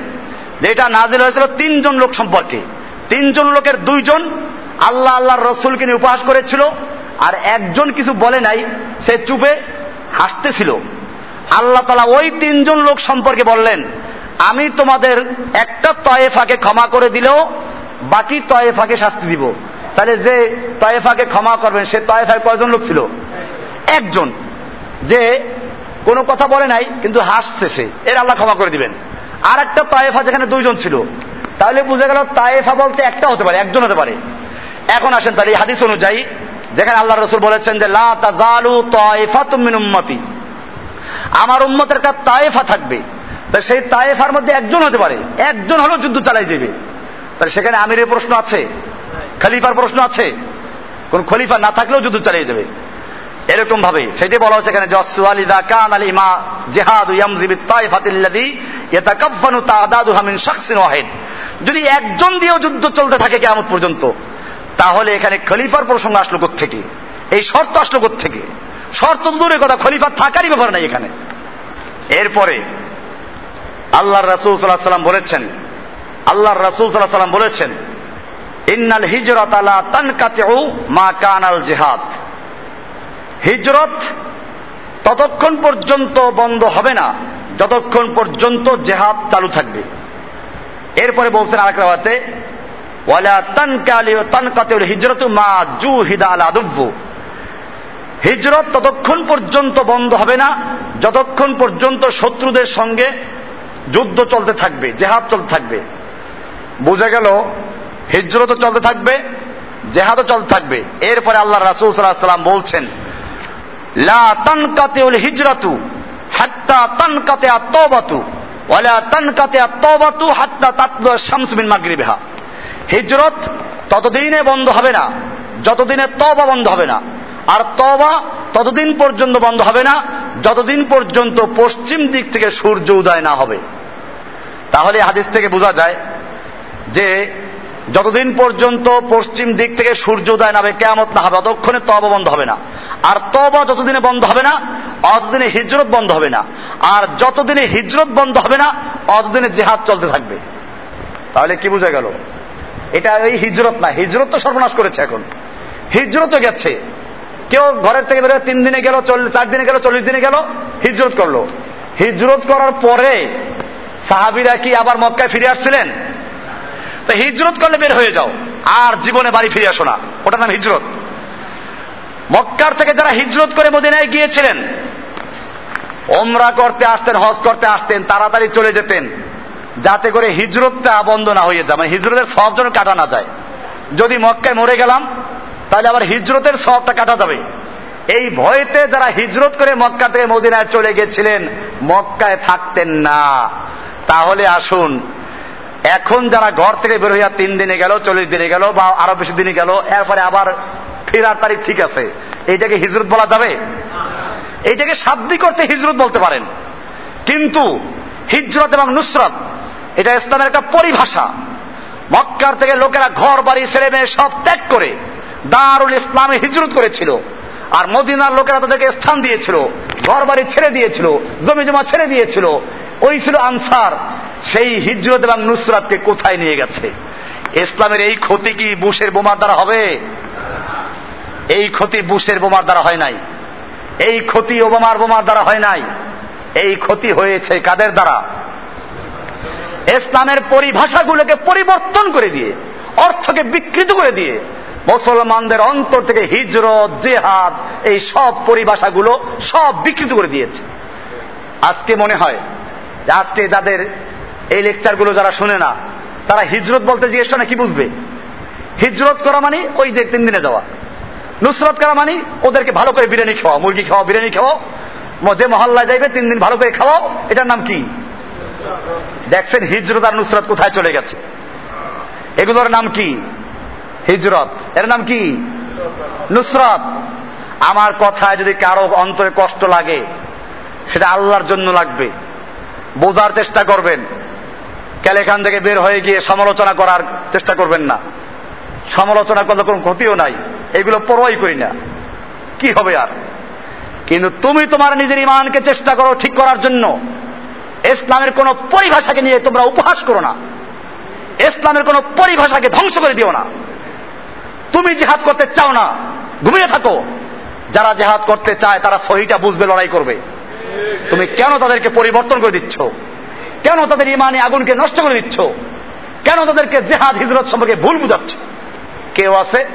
S1: যে এটা নাজিল হয়েছিল তিনজন লোক সম্পর্কে। তিনজন লোকের দুইজন আল্লাহ আল্লাহর রসুলকে নিয়ে উপহাস করেছিল, আর একজন কিছু বলে নাই, সে চুপে হাসতেছিল। আল্লাহ তালা ওই তিনজন লোক সম্পর্কে বললেন, আমি তোমাদের একটা তয়েফাকে ক্ষমা করে দিলেও বাকি তয়েফাকে শাস্তি দিব। তাহলে যে তয়েফাকে ক্ষমা করবেন, সে তয়েফায় কয়জন লোক ছিল? একজন। যে কোনো কথা বলে নাই, কিন্তু হাসছে সে। এর আল্লাহ ক্ষমা করে দিবেন। আর একটা তয়েফা যেখানে দুইজন ছিল। তাহলে বুঝে গেল তায়েফা বলতে একটা হতে পারে, একজন হতে পারে। এখন আসেন তাহলে এই হাদিস অনুযায়ী, যেখানে আল্লাহ রসুল বলেছেন যে, লা তাজালু তায়েফাতুম মিন উম্মতি। আমার উম্মতের একটা তায়েফা থাকবে। তা সেই তায়েফার মধ্যে একজন হতে পারে। একজন হলেও যুদ্ধ চালাই যাবে। তাহলে সেখানে আমিরের প্রশ্ন আছে, খলিফার প্রশ্ন আছে। কোন খলিফা না থাকলেও যুদ্ধ চালিয়ে যাবে। এরকম ভাবে সেটাই বলা হচ্ছে এখানে জসুয়ালিদা কান আল ইমা জেহাদু ইয়ামজিবি তাইফাতিল্লাযী ইয়াতাকাফফানু তাআদাদুহা মিন শাখসিন ওয়াহিদ। যদি একজন দিয়েও যুদ্ধ চলতে থাকে কিয়ামত পর্যন্ত, তাহলে এখানে খলিফার প্রসঙ্গ আসলো থেকে এই শর্ত আসলো থেকে শর্ত দূরের কথা খলিফা থাকারই ব্যাপার নাই এখানে। এরপরে আল্লাহ রাসূল আলাইহি সাল্লাম বলেছেন, আল্লাহর রাসূল আলাইহি সাল্লাম বলেছেন, ইন্নাল হিজরাত আলা তানকাতিউ মা কানাল জিহাদ। হিজরত ততক্ষণ পর্যন্ত বন্ধ হবে না। যতক্ষণ পর্যন্ত জেহাদ চালু থাকবে। এরপরে বলছেন আরেক হিজরতু মা জুহিদা আলা দুব্বু হিজরত ততক্ষণ পর্যন্ত বন্ধ হবে না। যতক্ষণ পর্যন্ত শত্রুদের সঙ্গে যুদ্ধ চলতে থাকবে, জেহাদ চলতে থাকবে। বোঝা গেল, হিজরতও চলতে থাকবে, জেহাদও চলতে থাকবে। এরপরে আল্লাহ রাসুল সাল্লাহ সাল্লাম বলছেন লা হাত্তা হাত্তা হিজরত ততদিনে বন্ধ হবে না, যতদিনে তবা বন্ধ হবে না। আর তবা ততদিন পর্যন্ত বন্ধ হবে না, যতদিন পর্যন্ত পশ্চিম দিক থেকে সূর্য উদয় না হবে। তাহলে হাদিস থেকে বোঝা যায় যে যতদিন পর্যন্ত পশ্চিম দিক থেকে সূর্য উদয় না হবে কেমত না হবে, ততক্ষণে তব বন্ধ হবে না। আর তবা যতদিনে বন্ধ হবে না, অতদিনে হিজরত বন্ধ হবে না। আর যতদিনে হিজরত বন্ধ হবে না, অতদিনে জেহাদ চলতে থাকবে। তাহলে কি বোঝা গেল? এটা এই হিজরত না, হিজরত তো সর্বনাশ করেছে এখন। হিজরত গেছে। কেউ ঘরের থেকে বেরোয় তিন দিনে গেল চার দিনে গেল, চল্লিশ দিনে গেল, হিজরত করল। হিজরত করার পরে সাহাবিরা কি আবার মক্কায় ফিরে আসছিলেন? তো হিজরত করলে বের হয়ে যাও। আর জীবনে বাড়ি ফিরে আসো না। ওটার নাম হিজরত। মক্কার থেকে যারা হিজরত করে মদিনায় গিয়েছিলেন, ওমরা করতে আসতেন, হজ করতে আসতেন, তাড়াতাড়ি চলে যেতেন। যাতে করে হিজরতটা বন্ধ না হয়ে যায়। মানে হিজরতের সব যেন কাটা না যায়। যদি মক্কায় মরে গেলাম, তাহলে আবার হিজরতের সবটা কাটা যাবে। এই ভয়েতে যারা হিজরত করে মক্কা থেকে মদিনায় চলে গেছিলেন, মক্কায় থাকতেন না। তাহলে আসুন এখন যারা ঘর থেকে বের হইয়া তিন দিনে গেল, চল্লিশ দিনে গেল বা আরও বেশি দিনে গেল, এরপরে আবার ফেরার তারিখ ঠিক আছে। এইটাকে হিজরত বলা যাবে? এইটাকে সাধ্য করতে হিজরত বলতে পারেন। কিন্তু হিজরত এবং নুসরত, এটা ইসলামের একটা পরিভাষা। মক্কার থেকে লোকেরা ঘর, বাড়ি, ছেলে মেয়ে সব ত্যাগ করে দারুল ইসলামে হিজরত করেছিল। আর মদিনার লোকেরা তাদেরকে স্থান দিয়েছিল, ঘর, বাড়ি ছেড়ে দিয়েছিল জমি জমা ছেড়ে দিয়েছিল। ওই ছিল আনসার। সেই হিজরত এবং নুসরাতকে কোথায় নিয়ে গেছে? ইসলামের এই ক্ষতি কি বুশের বোমার দ্বারা হবে? এই ক্ষতি বুশের বোমার দ্বারা হয় নাই। এই ক্ষতি ওবামার বোমার দ্বারা হয় নাই। এই ক্ষতি হয়েছে কাদের দ্বারা? ইসলামের পরিভাষাগুলোকে পরিবর্তন করে দিয়ে, অর্থকে বিকৃত করে দিয়ে, মুসলমানদের অন্তর থেকে হিজরত, জেহাদ, এই সব পরিভাষাগুলো সব বিকৃত করে দিয়েছে। আজকে মনে হয় আজকে যাদের এই লেকচারগুলো যারা শুনে না, তারা হিজরত বলতে জিজ্ঞেস না কি বুঝবে? হিজরত করা মানে ওই যে তিন দিনে যাওয়া। নুসরত করা মানে ওদেরকে ভালো করে বিরিয়ানি খাওয়া মুরগি খাওয়া বিরিয়ানি খাওয়াও। যে মহল্লায় যাইবে, তিন দিন ভালো করে খাওয়াও। এটার নাম কি? দেখছেন, হিজরত আর নুসরত কোথায় চলে গেছে? এগুলোর নাম কি? হিজরত। এর নাম কি? নুসরত। আমার কথায় যদি কারও অন্তরে কষ্ট লাগে, সেটা আল্লাহর জন্য লাগবে। বোঝার চেষ্টা করবেন। কেলে এখান থেকে বের হয়ে গিয়ে সমালোচনা করার চেষ্টা করবেন না। সমালোচনা করলে কোনো ক্ষতিও নাই। এগুলো পরোয়াই করি না। কি হবে আর? কিন্তু তুমি তোমার নিজের ইমানকে চেষ্টা করো ঠিক করার জন্য। ইসলামের কোন পরিভাষাকে নিয়ে তোমরা উপহাস করো না। ইসলামের কোন পরিভাষাকে ধ্বংস করে দিও না। তুমি জেহাদ করতে চাও না। ঘুমিয়ে থাকো। যারা জেহাদ করতে চায় তারা সহিটা বুঝবে, লড়াই করবে। তুমি কেন তাদেরকে পরিবর্তন করে দিচ্ছ? কেন তাদের ইমানে আগুনকে নষ্ট করে দিচ্ছ? কেন তাদেরকে জেহাদ, হিজরত সম্পর্কে ভুল বুঝাচ্ছ? কেউ আছে?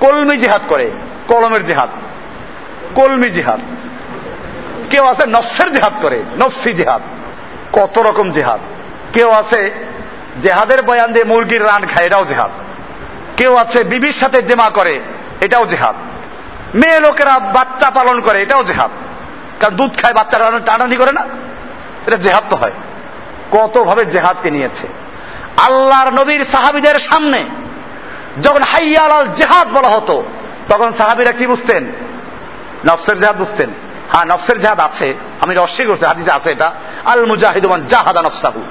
S1: কলমি জিহাদ করে, কলমের জেহাদ। কলমি জিহাদ। কেউ আছে? নফসের জেহাদ করে, নফসি জেহাদ। কত রকম জেহাদ। কেউ আছে? জেহাদের বয়ান দিয়ে মুরগির রান খায়, এটাও জেহাদ। কেউ আছে? বিবির সাথে জেমা করে, এটাও জেহাদ। মেয়ে লোকেরা বাচ্চা পালন করে, এটাও জেহাদ। কারণ দুধ খায় বাচ্চারা টানানি করে না। এটা জেহাদ তো হয়। কতভাবে জেহাদকে নিয়েছে। আল্লাহর নবীর সাহাবিদের সামনে যখন হাইয়াল আল জেহাদ বলা হতো, তখন সাহাবিরা কি বুঝতেন? নফসের জেহাদ বুঝতেন। হ্যাঁ নফসের জেহাদ আছে। আমি অস্বীকার করছি, হাদিসে আছে এটা। আল মুজাহিদুমান জাহাদা নফসাহু।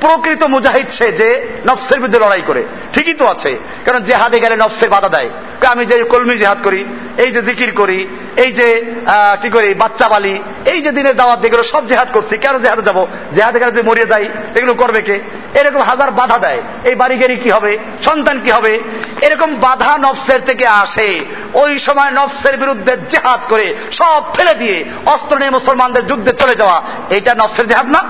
S1: প্রকৃত মুজাহিদ সে যে নফসের বিরুদ্ধে লড়াই করে। ঠিকই তো আছে। কারণ জেহাদে গেলে নফসে বাধা দেয়। আমি যে কলমি জেহাদ করি এই যে জিকির করি, এই যে কি করি, বাচ্চা বালি, এই যে দিনের দাওয়াত এগুলো সব জেহাদ করছি, কেন জেহাদে যাব? জেহাদে গেলে যদি মরিয়ে যাই, এগুলো করবে কে? এরকম হাজার বাধা দেয়। এই বাড়ি গাড়ি কি হবে? সন্তান কি হবে? এরকম বাধা নফসের থেকে আসে। ওই সময় নফসের বিরুদ্ধে জেহাদ করে সব ফেলে দিয়ে অস্ত্র নিয়ে মুসলমানদের যুদ্ধে চলে যাওয়া এটা নফসের জেহাদ না?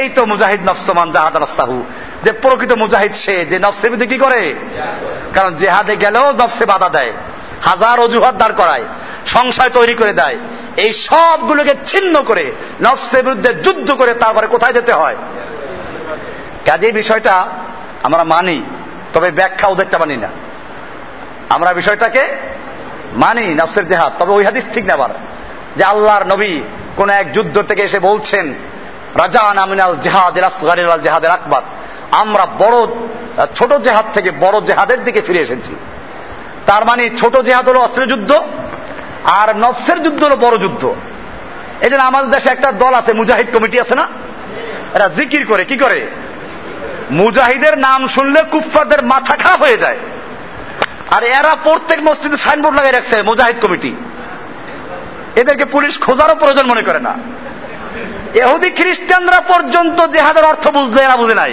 S1: এই তো মুজাহিদ নফসমান জাহাদ নফসাহু যে প্রকৃত মুজাহিদ সে, যে নফসের বিরুদ্ধে কি করে? কারণ জেহাদে গেলেও নফসে বাধা দেয়। হাজার অজুহাত দাঁড় করায়, সংশয় তৈরি করে দেয়। এই সবগুলোকে ছিন্ন করে, নফসের বিরুদ্ধে যুদ্ধ করে তারপরে কোথায় যেতে হয়? কাজে বিষয়টা আমরা মানি, তবে ব্যাখ্যা ওদেরটা মানি না। আমরা বিষয়টাকে মানি, নফসের জেহাদ। তবে ওই হাদিস ঠিক না আবার, যে আল্লাহর নবী কোন এক যুদ্ধ থেকে এসে বলছেন, রাজান আমিনাল জেহাদ জেহাদের আকবর। আমরা বড়, ছোট জেহাদ থেকে বড় জেহাদের দিকে ফিরে এসেছি। তার মানে ছোট জেহাদ হলো অস্ত্রের যুদ্ধ, আর নফসের যুদ্ধ হলো বড় যুদ্ধ। এই জন্য আমাদের দেশে একটা দল আছে, মুজাহিদ কমিটি আছে না? এরা জিকির করে, কি করে? মুজাহিদের নাম শুনলে কুফফারদের মাথা খারাপ হয়ে যায়। আর এরা প্রত্যেক মসজিদে সাইনবোর্ড লাগিয়ে রাখছে, মুজাহিদ কমিটি। এদেরকে পুলিশ খোঁজারও প্রয়োজন মনে করে না। এহুদি খ্রিস্টানরা পর্যন্ত জেহাদের অর্থ বুঝলে, এরা বুঝে নাই।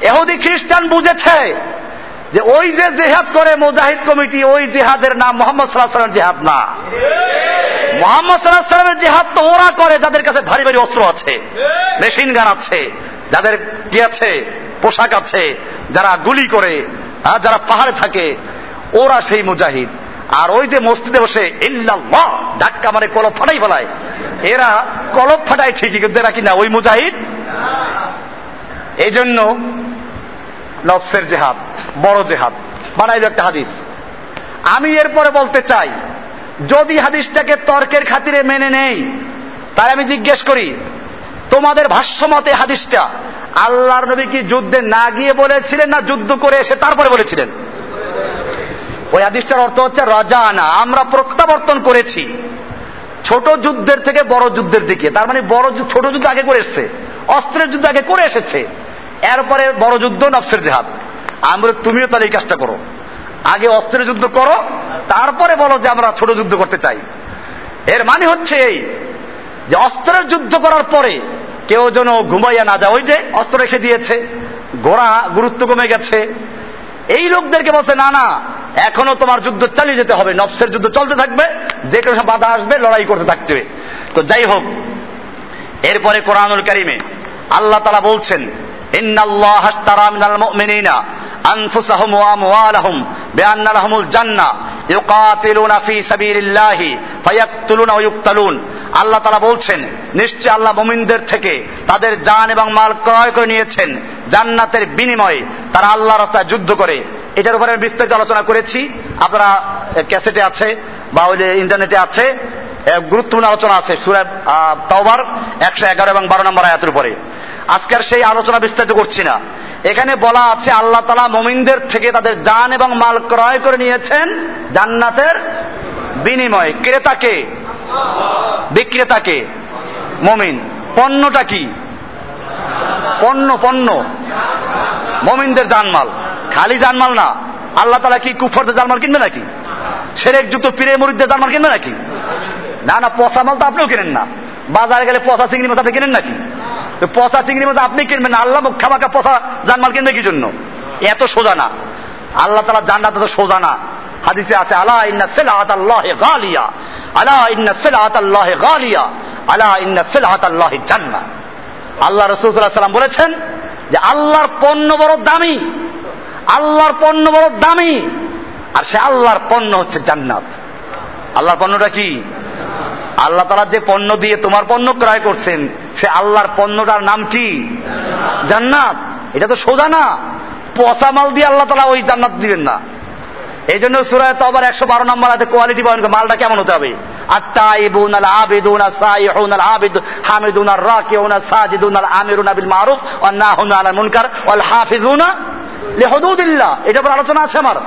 S1: এহুদি খ্রিস্টান বুঝেছে যে ওই যে জেহাদ করে মুজাহিদ কমিটি, ওই জেহাদের নাম মোহাম্মদ সাল্লাহ সাল্লামের জেহাদ না। মোহাম্মদ সাল্লাহ সাল্লামের জেহাদ তো ওরা করে, যাদের কাছে ভারী ভারী অস্ত্র আছে, মেশিন গান আছে, যাদের কি আছে, পোশাক আছে, যারা গুলি করে যারা পাহাড়ে থাকে, ওরা সেই মুজাহিদ। আর ওই যে মসজিদে বসে, ইল্লাল্লাহ, ধাক্কা মানে কলপ ফাটাই ফেলায়। এরা কলপ ফাটায় ঠিকই, কিন্তু এরা কিনা ওই মুজাহিদ? এই জন্য নফসের জেহাদ, বড় জেহাদ। বানাইল একটা হাদিস। আমি এরপরে বলতে চাই, যদি হাদিসটাকে তর্কের খাতিরে মেনে নেই তাই আমি জিজ্ঞেস করি, তোমাদের ভাষ্যমতে হাদিসটা আল্লাহর নবী কি যুদ্ধে না গিয়ে বলেছিলেন না যুদ্ধ করে এসে তারপরে বলেছিলেন? ওই হাদিসটার অর্থ হচ্ছে রাজানা, আমরা প্রত্যাবর্তন করেছি। ছোট যুদ্ধের থেকে বড় যুদ্ধের দিকে, তার মানে বড় ছোট যুদ্ধ আগে করে এসছে, অস্ত্রের যুদ্ধ আগে করে এসেছে। এরপরে বড় যুদ্ধ নফসের জেহাদ। আমরা তুমিও তাহলে এই কাজটা করো। আগে অস্ত্রের যুদ্ধ করো, তারপরে বলো যে আমরা ছোট যুদ্ধ করতে চাই। এর মানে হচ্ছে এই যে অস্ত্রের যুদ্ধ করার পরে কেউ যেন ঘুমাইয়া না যায়। ওই যে অস্ত্র রেখে দিয়েছে, ঘোড়া গুরুত্ব কমে গেছে। এই লোকদেরকে বলছে, না না, এখনও তোমার যুদ্ধ চালিয়ে যেতে হবে, নফসের যুদ্ধ চলতে থাকবে, যে কোনো বাধা আসবে, লড়াই করতে থাকতে তো যাই হোক, এরপরে কোরআনুল কারিমে আল্লাহ তালা বলছেন ইন্নাল্লাহ ওয়া আল্লাহ তালা বলছেন, নিশ্চয় আল্লাহ মুমিনদের থেকে তাদের জান এবং মাল ক্রয় করে নিয়েছেন। জান্নাতের বিনিময়ে তারা আল্লাহ রাস্তায় যুদ্ধ করে। এটার উপরে আমি বিস্তারিত আলোচনা করেছি। আপনারা ক্যাসেটে আছে বা ওই ইন্টারনেটে আছে। গুরুত্বপূর্ণ আলোচনা আছে সুরাব তাওবার একশো এগারো এবং বারো নম্বর আয়াতের উপরে। আজকের সেই আলোচনা বিস্তারিত করছি না। এখানে বলা আছে আল্লাহ তালা মোমিনদের থেকে তাদের জান এবং মাল ক্রয় করে নিয়েছেন জান্নাতের বিনিময়ে। ক্রেতাকে বিক্রেতাকে মমিন। পণ্যটা কি? পণ্য পণ্য। মমিনদের জানমাল। খালি জানমাল না। আল্লাহ তালা কি কুফরদের জানমাল কিনবে নাকি? সেরেক যুক্ত পীরে মরিদদের জানমাল কিনবে নাকি? না না, পচা মাল তো আপনিও কেনেন না। বাজারে গেলে পচা চিংড়ি মাছ আপনি কেনেন নাকি? পচা চিংড়ির মধ্যে আপনি কিনবেন আল্লাহ খামাকা পচা জানমাল কিনবে কি জন্য? এত সোজা না। আল্লাহ তালা জান্নাত তো সোজা না। হাদিসে আছে, আলা ইন্না সিলাত আল্লাহ গালিয়া। আলা ইন্না সিলাত আল্লাহ গালিয়া। আলা ইন্না সিলাত আল্লাহ জান্না আল্লাহ রসুল্লাহ সাল্লাম বলেছেন যে, আল্লাহর পণ্য বড় দামি। আল্লাহর পণ্য বড় দামি। আর সে আল্লাহর পণ্য হচ্ছে জান্নাত। আল্লাহর পণ্যটা কি? আল্লাহ তালা যে পণ্য দিয়ে তোমার পণ্য ক্রয় করছেন সে আল্লাহর পণ্যটার নাম কি? জান্নাত। এটা তো সোজা না। পচা মাল দিয়ে আল্লাহ তালা ওই জান্নাত দিবেন না। এই জন্য সুরায় তো আবার একশো বারো নম্বর আছে কোয়ালিটি বয়ন মালটা কেমন হতে হবে? আলোচনা আছে আমার।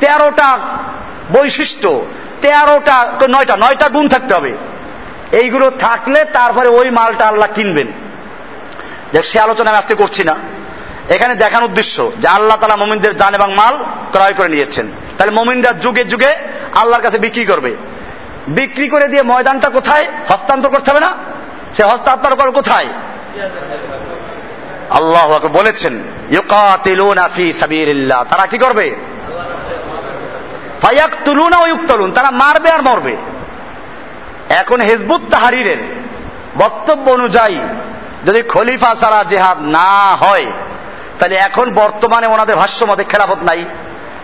S1: তেরোটা বৈশিষ্ট্য, তেরোটা, নয়টা নয়টা গুণ থাকতে হবে। এইগুলো থাকলে তারপরে ওই মালটা আল্লাহ কিনবেন। দেখ সে আলোচনা আমি আজকে করছি না। এখানে দেখার উদ্দেশ্য যে আল্লাহ তালা মোমিনদের জান এবং মাল ক্রয় করে নিয়েছেন। তাহলে মোমিনরা যুগে যুগে আল্লাহর কাছে বিক্রি করবে। বিক্রি করে দিয়ে ময়দানটা কোথায়? হস্তান্তর করতে হবে না? সে হস্তান্তর করে কোথায়? আল্লাহ বলেছেন তারা কি করবে? ইউকতালুন। তারা মারবে আর মরবে। এখন হেজবুত তাহারিরের বক্তব্য অনুযায়ী, যদি খলিফা ছাড়া জেহাদ না হয়, তাহলে এখন বর্তমানে ওনাদের ভাষ্য মতে খেলাফত নাই।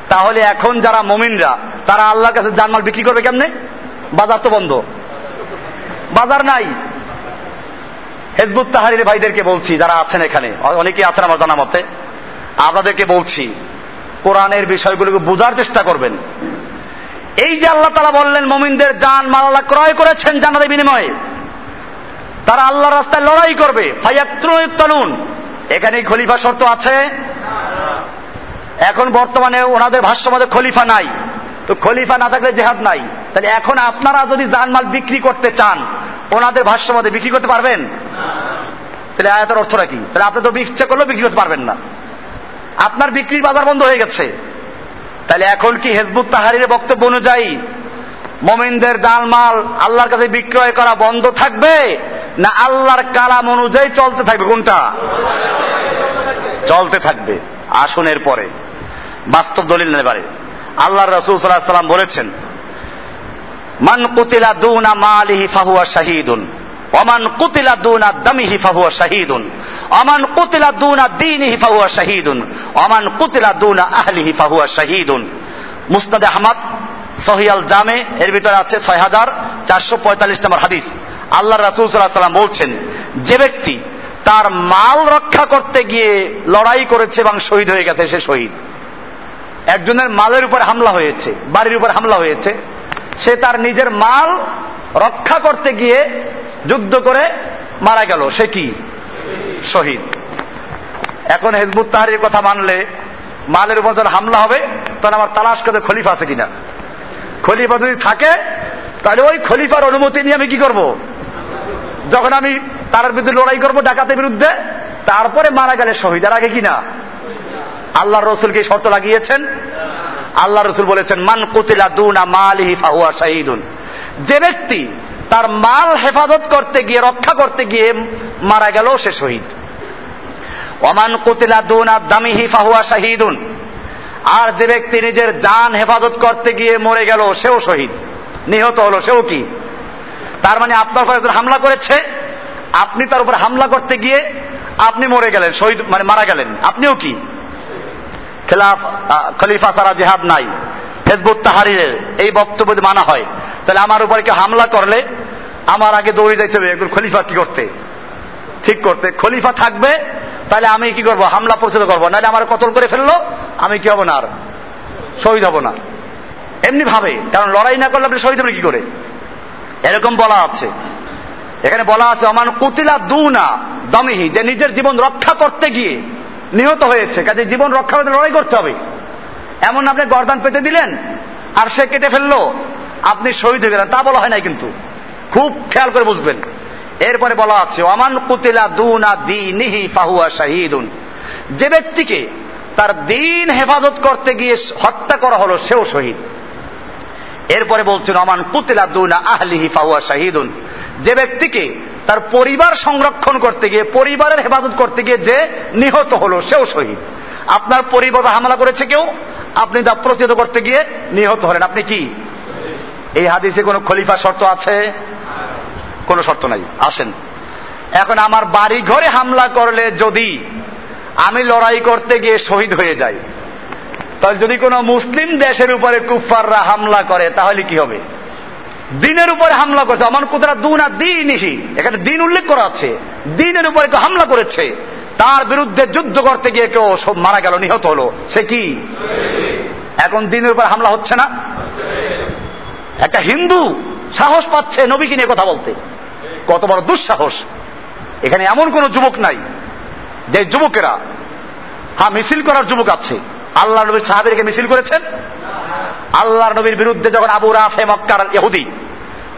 S1: তাহলে এখন যারা মমিনরা, তারা আল্লাহর কাছে জানমাল বিক্রি করবে কেমনে? বাজার তো বন্ধ। বাজার নাই। হেজবুত তাহারির ভাইদেরকে বলছি, যারা আছেন এখানে অনেকে আছেন আমার জানা মতে, আপনাদেরকে বলছি, কোরআনের বিষয়গুলোকে বোঝার চেষ্টা করবেন। এই যে আল্লাহ তারা বললেন, মমিনদের জান, মাল আল্লাহ ক্রয় করেছেন জানাদের বিনিময়ে। তারা আল্লাহর রাস্তায় লড়াই করবে। ফাইয়াক্তুন এখানে খলিফা শর্ত আছে। এখন বর্তমানে ওনাদের ভাষ্য মধ্যে খলিফা নাই। তো খলিফা না থাকলে জেহাদ নাই। তাহলে এখন আপনারা যদি জানমাল বিক্রি করতে চান, ওনাদের ভাষ্য মধ্যে বিক্রি করতে পারবেন? তাহলে আয়াতের অর্থটা কি? তাহলে আপনি তো ইচ্ছা করলেও বিক্রি করতে পারবেন না। আপনার বিক্রির বাজার বন্ধ হয়ে গেছে। তাহলে এখন কি হেজবুত তাহারির বক্তব্য অনুযায়ী মোমিনদের জালমাল আল্লাহর কাছে বিক্রয় করা বন্ধ থাকবে না আল্লাহর কালাম অনুযায়ী চলতে থাকবে? কোনটা? চলতে থাকবে। আসনের পরে বাস্তব দলিল নেবারে আল্লাহ রসুল সাল্লাম বলেছেন, মান কুতিলা দুনা মালিহি ফাহুয়া শাহিদুন অমান কুতিলা দুনা দামিহি ফাহুয়া শাহিদুন। অমান কুতিলা দুনা দিনিহি ফাহুয়া শাহিদুন, অমান কুতিলা দুনা আহলিহি ফাহুয়া শাহিদুন। মুস্তাদ আহমদ, সহিয়াল জামে, এর ভিতরে আছে ছয় হাজার চারশো পঁয়তাল্লিশ নম্বর হাদিস। আল্লাহ রাসুল সাল্লাম বলছেন, যে ব্যক্তি তার মাল রক্ষা করতে গিয়ে লড়াই করেছে এবং শহীদ হয়ে গেছে, সে শহীদ। একজনের মালের উপর হামলা হয়েছে, বাড়ির উপর হামলা হয়েছে, সে তার নিজের মাল রক্ষা করতে গিয়ে যুদ্ধ করে মারা গেল। সে কি? শহীদ। এখন হেজবুত তাহারির কথা মানলে মালের উপর যখন হামলা হবে, তখন আমার তালাশ করতে খলিফা আছে কিনা? খলিফা যদি থাকে, তাহলে ওই খলিফার অনুমতি নিয়ে আমি কি করব? যখন আমি তার বিরুদ্ধে লড়াই করব ডাকাতের বিরুদ্ধে, তারপরে মারা গেলে শহীদের আগে কিনা? আল্লাহ রসুলকে শর্ত লাগিয়েছেন? আল্লাহ রসুল বলেছেন, মান কুতিলা দুনা মালিহি ফাহুয়া শাহিদুন। যে ব্যক্তি তার মাল হেফাজত করতে গিয়ে, রক্ষা করতে গিয়ে মারা গেল সে শহীদ। ওমান কুতিলা দুনা দামিহি ফাহুয়া শাহিদুন। আর যে ব্যক্তি নিজের জান হেফাজত করতে গিয়ে মরে গেল, সেও শহীদ। নিহত হলো, সেও কি? তার মানে আপনার উপর হামলা করেছে, আপনি তার উপর হামলা করতে গিয়ে আপনি মরে গেলেন, শহীদ মানে মারা গেলেন। আপনিও কি? খেলাফ খলিফা সারা জেহাদ নাই। হেজবুত তাহারিরের এই বক্তব্য মানা হয়, তাহলে আমার উপরে কেউ হামলা করলে আমার আগে দৌড়ে যাইতে হবে, একজন খলিফা কি করতে? ঠিক করতে। খলিফা থাকবে, তাহলে আমি কি করব? হামলা প্রচার করব। নাহলে আমার কতল করে ফেলল? আমি কি হব না আর? শহীদ হব না। এমনি ভাবে, কারণ লড়াই না করলে আপনি শহীদ হবেন কি করে? এরকম বলা আছে। এখানে বলা আছে, অমান কুতিলা দু না দমিহি যে নিজের জীবন রক্ষা করতে গিয়ে নিহত হয়েছে। কাজে জীবন রক্ষা করতে লড়াই করতে হবে। এমন আপনি গরদান পেতে দিলেন, আর সে কেটে ফেলল। আপনি শহীদ হয়ে গেলেন। তা বলা হয় নাই কিন্তু। খুব খেয়াল করে বুঝবেন। এরপরে বলা আছে অমান কুতিলা দুনা দিনিহি ফাহুয়া শাহিদুন। যে ব্যক্তিকে তার দিন হেফাজত করতে গিয়ে হত্যা করা হলো, সেও শহীদ। এরপরে বলছেন অমান কুতিলা দুনা আহলিহি ফাহুয়া শাহিদুন। যে ব্যক্তিকে তার পরিবার সংরক্ষণ করতে গিয়ে, পরিবারের হেফাজত করতে গিয়ে যে নিহত হলো, সেও শহীদ। আপনার পরিবার হামলা করেছে কেউ? আপনি তা প্রতিহত করতে গিয়ে নিহত হলেন। আপনি কি? এই হাদিসে কোন খলিফা শর্ত আছে? কোনো শর্ত নাই। আসেন। এখন আমার বাড়ি ঘরে হামলা করলে যদি আমি লড়াই করতে গিয়ে শহীদ হয়ে যাই, তাহলে যদি কোনো মুসলিম দেশের উপরে কুফাররা হামলা করে, তাহলে কি হবে? দিনের উপরে হামলা করেছে। আমার কোথাও দুনা দিনহি এখানে দিন উল্লেখ করা আছে। দিনের উপরে কেউ হামলা করেছে। তার বিরুদ্ধে যুদ্ধ করতে গিয়ে কেউ মারা গেল, নিহত হলো। সে কি? এখন দিনের উপর হামলা হচ্ছে না? একটা হিন্দু সাহস পাচ্ছে নবীকে নিয়ে কথা বলতে। কত বড় দুঃসাহস। এখানে এমন কোন যুবক নাই, যে যুবকেরা হ্যাঁ মিছিল করার যুবক আছে। আল্লাহ নবীর সাহাবিরকে মিছিল করেছেন? আল্লাহর নবীর বিরুদ্ধে যখন আবু রাফে মক্কার ইহুদি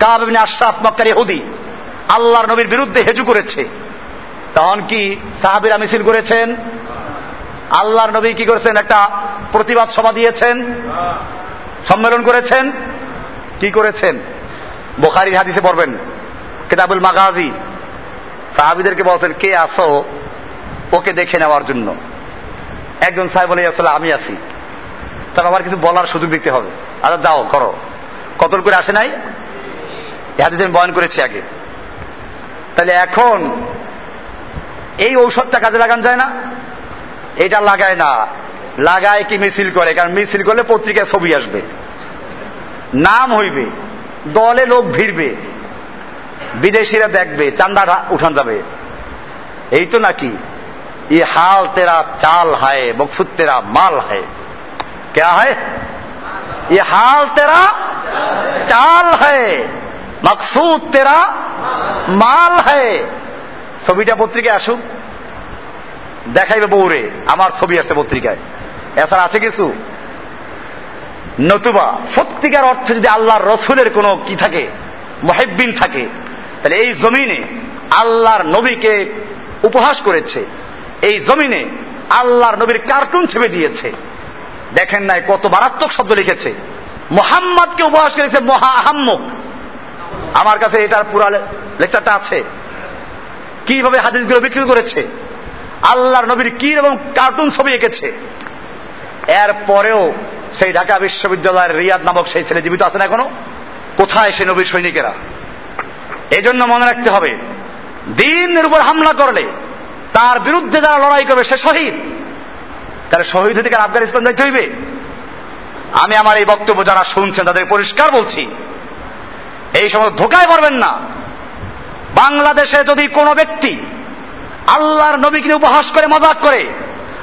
S1: কাবিন আশরাফ মক্কার ইহুদি আল্লাহর নবীর বিরুদ্ধে হেজু করেছে। তখন কি সাহাবিরা মিছিল করেছেন? আল্লাহর নবী কি করেছেন? একটা প্রতিবাদ সভা দিয়েছেন? সম্মেলন করেছেন? কি করেছেন? বোখারির হাদিসে পড়বেন কিতাবুল মাগাজি। সাহাবিদেরকে বলছেন, কে আসো ওকে দেখে নেওয়ার জন্য। একজন সাহেব বলে আসলে আমি আছি। তার আমার কিছু বলার সুযোগ দিতে হবে। আচ্ছা যাও করো। কতল করে আসে নাই? এ হাদিসে আমি বয়ন করেছি আগে। তাহলে এখন এই ঔষধটা কাজে লাগান যায় না? এটা লাগায় না। লাগায় কি মিছিল করে? কারণ মিছিল করলে পত্রিকায় ছবি আসবে। নাম হইবে। দলে লোক ভিড়বে। বিদেশিরা দেখবে চান্দা উঠান যাবে। এই তো নাকি? ই হাল তেরা, চাল হায় বকসুদ তেরা, মাল হায়। কে হায়? হাল তেরা, চাল হায় মকসুদ তেরা, মাল হায়। ছবিটা পত্রিকায় আসুক। দেখাইবে বৌরে আমার ছবি আসছে পত্রিকায়। এছাড়া আছে কিছু? নতুবা, সত্যিকার অর্থে যদি আল্লাহর রসুলের কোনো কি থাকে, মহেব্বিন থাকে তাহলে এই জমিনে আল্লাহর নবীকে উপহাস করেছে। এই জমিনে আল্লাহর নবীর কার্টুন ছেপে দিয়েছে। দেখেন নাই কত মারাত্মক শব্দ লিখেছে। মোহাম্মদকে উপহাস করেছে মহা আহাম্মক। আমার কাছে এটার পুরা লেকচারটা আছে। কীভাবে হাদিসগুলো বিক্রি করেছে? আল্লাহর নবীর কি এবং কার্টুন ছবি এঁকেছে? এর পরেও সেই ঢাকা বিশ্ববিদ্যালয়ের রিয়াদ নামক সেই ছেলে জীবিত আছে না এখনও? কোথায় সে নবীর সৈনিকেরা? এই জন্য মনে রাখতে হবে, দিনের উপর হামলা করলে তার বিরুদ্ধে যারা লড়াই করবে সে শহীদ। তাহলে শহীদ হতে আফগানিস্তান যাইতে হইবে? আমি আমার এই বক্তব্য যারা শুনছেন তাদের পরিষ্কার বলছি, এই সময় ধোকায় পারবেন না। বাংলাদেশে যদি কোনো ব্যক্তি আল্লাহর নবীকে উপহাস করে, মজাক করে,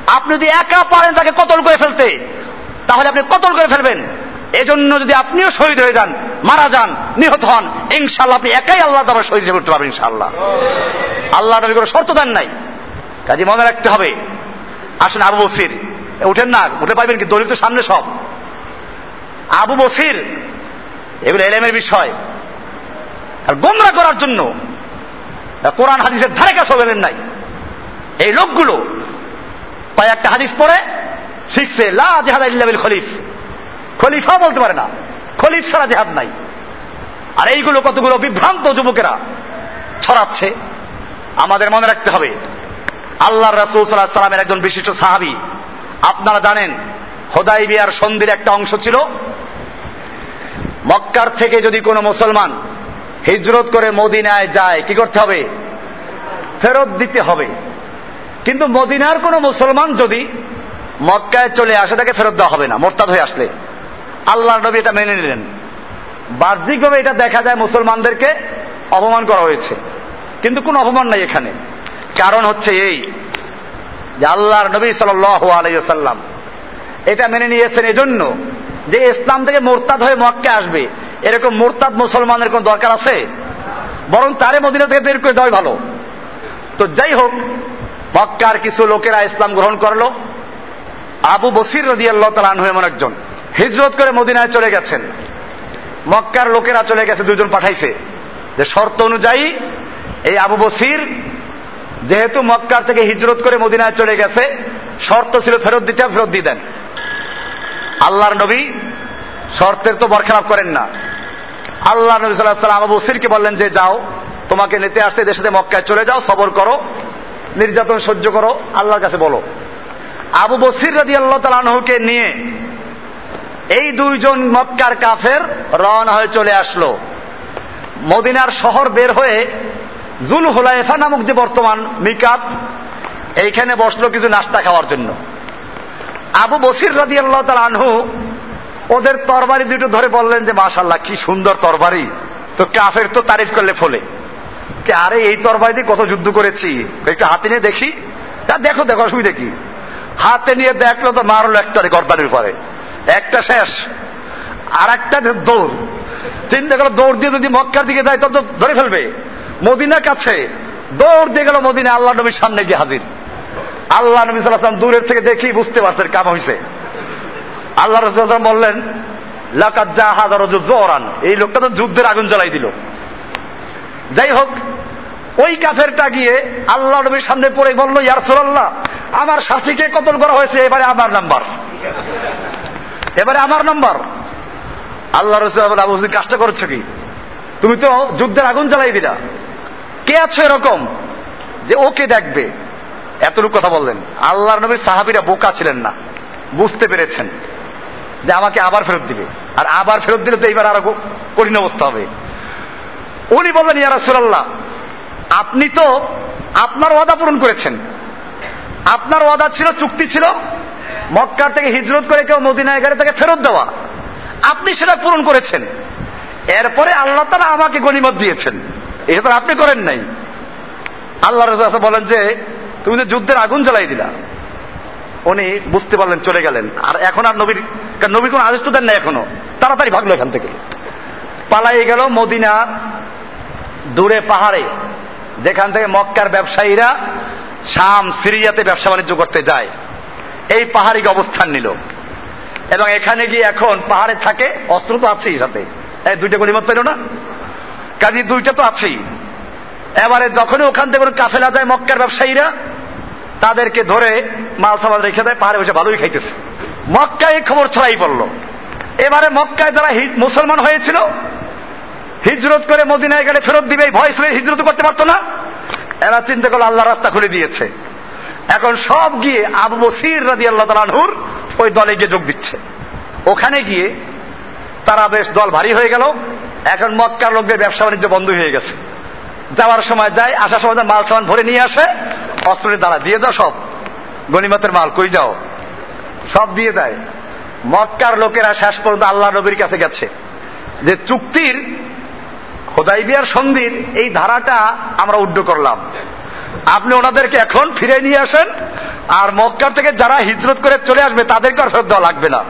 S1: আপনি যদি একা পারেন তাকে কতল করে ফেলতে, তাহলে আপনি কতল করে ফেলবেন? এজন্য যদি আপনিও শহীদ হয়ে যান মারা যান, নিহত হন ইনশাল্লাহ আপনি একাই আল্লাহ তোমার শহীদ হিসেবে করতে পারবেন ইনশাল্লাহ আল্লাহ নবী কোনো শর্ত দেন নাই। কাজে মনে রাখতে হবে, আসুন আবু বসির। উঠেন না, উঠে পাইবেন কি? দলিত সামনে সব। আবু বসির, এগুলো এলেমের বিষয়। আর গোমরা করার জন্য কোরআন হাদিসের ধারে কাছে গেলেন নাই। এই লোকগুলো কয়েকটা হাদিস পড়ে, শিখছে, লা জেহাদ খলিফ। খলিফা বলতে পারে না। খলিফ ছাড়া জেহাদ নাই। আর এইগুলো কতগুলো বিভ্রান্ত যুবকেরা ছড়াচ্ছে, আমাদের মনে রাখতে হবে আল্লাহ রাসুল সাল্লাহ সাল্লামের একজন বিশিষ্ট সাহাবি, আপনারা জানেন হোদাই বিয়ার সন্ধির একটা অংশ ছিল। মক্কার থেকে যদি কোনো মুসলমান হিজরত করে মদিনায় যায়, কি করতে হবে? ফেরত দিতে হবে। কিন্তু মদিনার কোনো মুসলমান যদি মক্কায় চলে আসে, তাকে ফেরত দেওয়া হবে না, মোরতাদ হয়ে আসলে। আল্লাহ নবী এটা মেনে নিলেন। বাহ্যিকভাবে এটা দেখা যায় মুসলমানদেরকে অপমান করা হয়েছে। কিন্তু কোনো অপমান নাই এখানে। কারণ হচ্ছে এই যে আল্লাহর নবী সাল আলাইসাল্লাম এটা মেনে নিয়েছেন এজন্য যে ইসলাম থেকে মোরতাদ হয়ে মক্কে আসবে। এরকম মোরতাদ মুসলমানের কোন দরকার আছে? বরং তারে মদিনা থেকে বের করে দেওয়াই ভালো। তো যাই হোক, মক্কার কিছু লোকেরা ইসলাম গ্রহণ করল। আবু বসির রদি আল্লাহ তালান এমন একজন। হিজরত করে মদিনায় চলে গেছেন। মক্কার লোকেরা চলে গেছে, দুজন পাঠাইছে। যে শর্ত অনুযায়ী এই আবু বসির যেহেতু মক্কার থেকে হিজরত করে মদিনায় চলে গেছে, শর্ত ছিল ফেরত দিতে, ফেরত দিয়ে দেন। আল্লাহর নবী শর্তের তো বরখেলাপ করেন না। আল্লাহ নবী সাল্লাহ সাল্লাম আবু বসিরকে বললেন যে, যাও, তোমাকে নিতে আসতে দেশে মক্কায় চলে যাও, সবর করো, নির্যাতন সহ্য করো, আল্লাহর কাছে বলো। আবু বসির রাজি আল্লাহ তালানহুকে নিয়ে এই দুইজন মক্কার কাফের রওনা হয়ে চলে আসলো। মদিনার শহর বের হয়ে জুল হুলাইফা নামক যে বর্তমান মিকাত, এইখানে বসল কিছু নাস্তা খাওয়ার জন্য। আবু বসির রাজি আল্লাহ তার আনহু ওদের তরবারি দুটো ধরে বললেন যে মাশাল্লাহ কি সুন্দর তরবারি। তো কাফের তো তারিফ করলে ফলে। আরে, এই তরবারি দিয়ে কত যুদ্ধ করেছি। একটু হাতে নিয়ে দেখি। দেখো দেখো, অসুবিধা কি? হাতে নিয়ে দেখল তো মারলো একটা গর্দানের পরে। একটা শেষ আর একটা দৌড়। চিন্তা করো দৌড় দিয়ে যদি মক্কার দিকে যায় তো ধরে ফেলবে। মদিনার কাছে দৌড় দিয়ে গেল মদিনা আল্লাহ নবীর সামনে গিয়ে হাজির। আল্লাহ নবী সাল্লাম দূরের থেকে দেখি বুঝতে পারছেন কাম হয়েছে আল্লাহ রসুল বললেন জোরান এই লোকটা তো যুদ্ধের আগুন জ্বালাই দিল। যাই হোক, ওই কাফেরটা গিয়ে আল্লাহ নবীর সামনে পড়ে বলল ইয়ারসোল্লাহ আমার সাথীকে কতল করা হয়েছে? এবারে আমার নাম্বার। এবারে আমার নাম্বার। আল্লাহ রসুল আবু কাজটা করছ কি? তুমি তো যুদ্ধের আগুন জ্বালাই দিলা। কে আছো এরকম? যে ওকে দেখবে। এতটুকু কথা বললেন। আল্লাহ নবীর সাহাবিরা বোকা ছিলেন না। বুঝতে পেরেছেন যে আমাকে আবার ফেরত দিবে। আর আবার ফেরত দিলে তো এইবার আরও কঠিন অবস্থা হবে। উনি বললেন, ইয়া রাসূলুল্লাহ, আপনি তো আপনার ওয়াদা পূরণ করেছেন। আপনার ওয়াদা ছিল, চুক্তি ছিল মক্কার থেকে হিজরত করে কেউ মদিনায় গেলে তাকে ফেরত দেওয়া। আপনি সেটা পূরণ করেছেন। এরপরে আল্লাহ তারা আমাকে গণিমত দিয়েছেন। এটা তো আপনি করেন নাই। আল্লাহ রাজা বলেন যে, তুমি যে যুদ্ধের আগুন জ্বালাই দিলা, উনি বুঝতে পারলেন, চলে গেলেন। আর এখন আর নবীর নবী কোন আদেশ তো দেন না এখনও। তাড়াতাড়ি ভাগলো এখান থেকে। পালাই গেল মদিনা দূরে পাহাড়ে, যেখান থেকে মক্কার ব্যবসায়ীরা শাম, সিরিয়াতে ব্যবসা বাণিজ্য করতে যায়। এই পাহাড়িকে অবস্থান নিল। এবং এখানে গিয়ে এখন পাহাড়ে থাকে, অস্ত্র তো আছেই সাথে। এই দুইটা গণিমত পেল না? কাজী, দুইটা তো আছেই। এবারে যখনই ওখান থেকে কোনো কাফেলা যায়, মক্কার ব্যবসায়ীরা, তাদেরকে ধরে মাল সামাল রেখে দেয়, পাহাড়ে বসে ভালোই খাইতেছে। মক্কায় খবর ছড়াই পড়ল। এবারে মক্কায় যারা মুসলমান হয়েছিল, হিজরত করে মদিনায় গেলে ফেরত দিবে ভয় হিজরত করতে পারতো না? এরা চিন্তা করল আল্লাহ রাস্তা খুলে দিয়েছে। এখন সব গিয়ে আবু বসির রাজি আল্লাহ তালানহুর ওই দলে গিয়ে যোগ দিচ্ছে। ওখানে গিয়ে তারা বেশ দল ভারী হয়ে গেল। এখন মক্কার লোকদের ব্যবসা বাণিজ্য বন্ধ হয়ে গেছে। যাওয়ার সময় যায়, আসার সময় মাল সামান ভরে নিয়ে আসে, অস্ত্রের দ্বারা দিয়ে যাও সব। গণিমতের মাল, কই যাও? সব দিয়ে দেয়। মক্কার লোকেরা শেষ পর্যন্ত আল্লাহ নবীর কাছে গেছে। যে চুক্তির হোদাইবিয়ার সন্ধির এই ধারাটা আমরা উড্ড করলাম। আপনি ওনাদেরকে এখন ফিরে নিয়ে আসেন, আর মক্কার থেকে যারা হিজরত করে চলে আসবে, তাদেরকে আর ফেরত দেওয়া লাগবে না।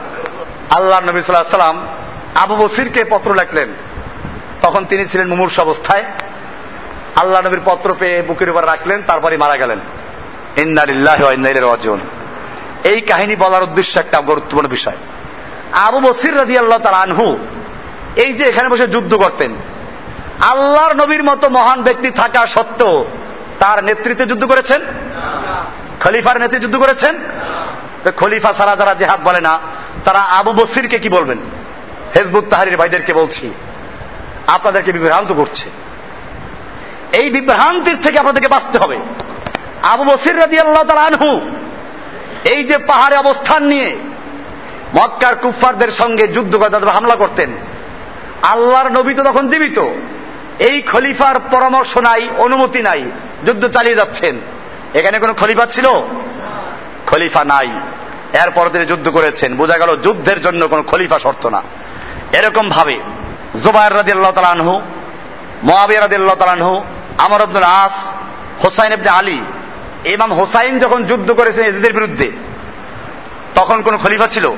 S1: আল্লাহ নবী সাল্লাহ সাল্লাম আবু বসিরকে পত্র লেখলেন। তখন তিনি ছিলেন মুমূর্ষ অবস্থায়। আল্লাহ নবীর পত্র পেয়ে বুকের উপর রাখলেন তারপরে মারা গেলেন। ইন্নালিল্লাহ অর্জন এই কাহিনী বলার উদ্দেশ্য একটা গুরুত্বপূর্ণ বিষয়। আবু বসির রাজি আল্লাহ তার আনহু এই যে এখানে বসে যুদ্ধ করতেন, আল্লাহর নবীর মতো মহান ব্যক্তি থাকা সত্ত্বেও তার নেতৃত্বে যুদ্ধ করেছেন? খলিফার নেতৃত্বে যুদ্ধ করেছেন? তো খলিফা সারা যারা জেহাদ বলে না, তারা আবু বসিরকে কি বলবেন? হেজবুত তাহারির ভাইদেরকে বলছি। আপনাদেরকে বিভ্রান্ত করছে। এই বিভ্রান্তির থেকে আপনাদেরকে বাঁচতে হবে। আবু বসির রাজি আল্লাহ তালা আনহু, এই যে পাহাড়ে অবস্থান নিয়ে মক্কার কুফফারদের সঙ্গে যুদ্ধ করে হামলা করতেন, আল্লাহর নবী তো তখন জীবিত। এই খলিফার পরামর্শ নাই, অনুমতি নাই। যুদ্ধ চালিয়ে যাচ্ছেন। এখানে কোনো খলিফা ছিল? খলিফা নাই। এরপর তিনি যুদ্ধ করেছেন। বোঝা গেল যুদ্ধের জন্য কোনো খলিফা শর্ত না। এরকম ভাবে জুবাইর রাজি আল্লাহ তালানহু মোয়াবিয়া রাজি আল্লাহ তালানহু আমর আব্দুল আস, হোসাইন ইবনে আলী, ইমাম হোসাইন যখন যুদ্ধ করেছেন এজিদের বিরুদ্ধে, তখন কোন খলিফা ছিল?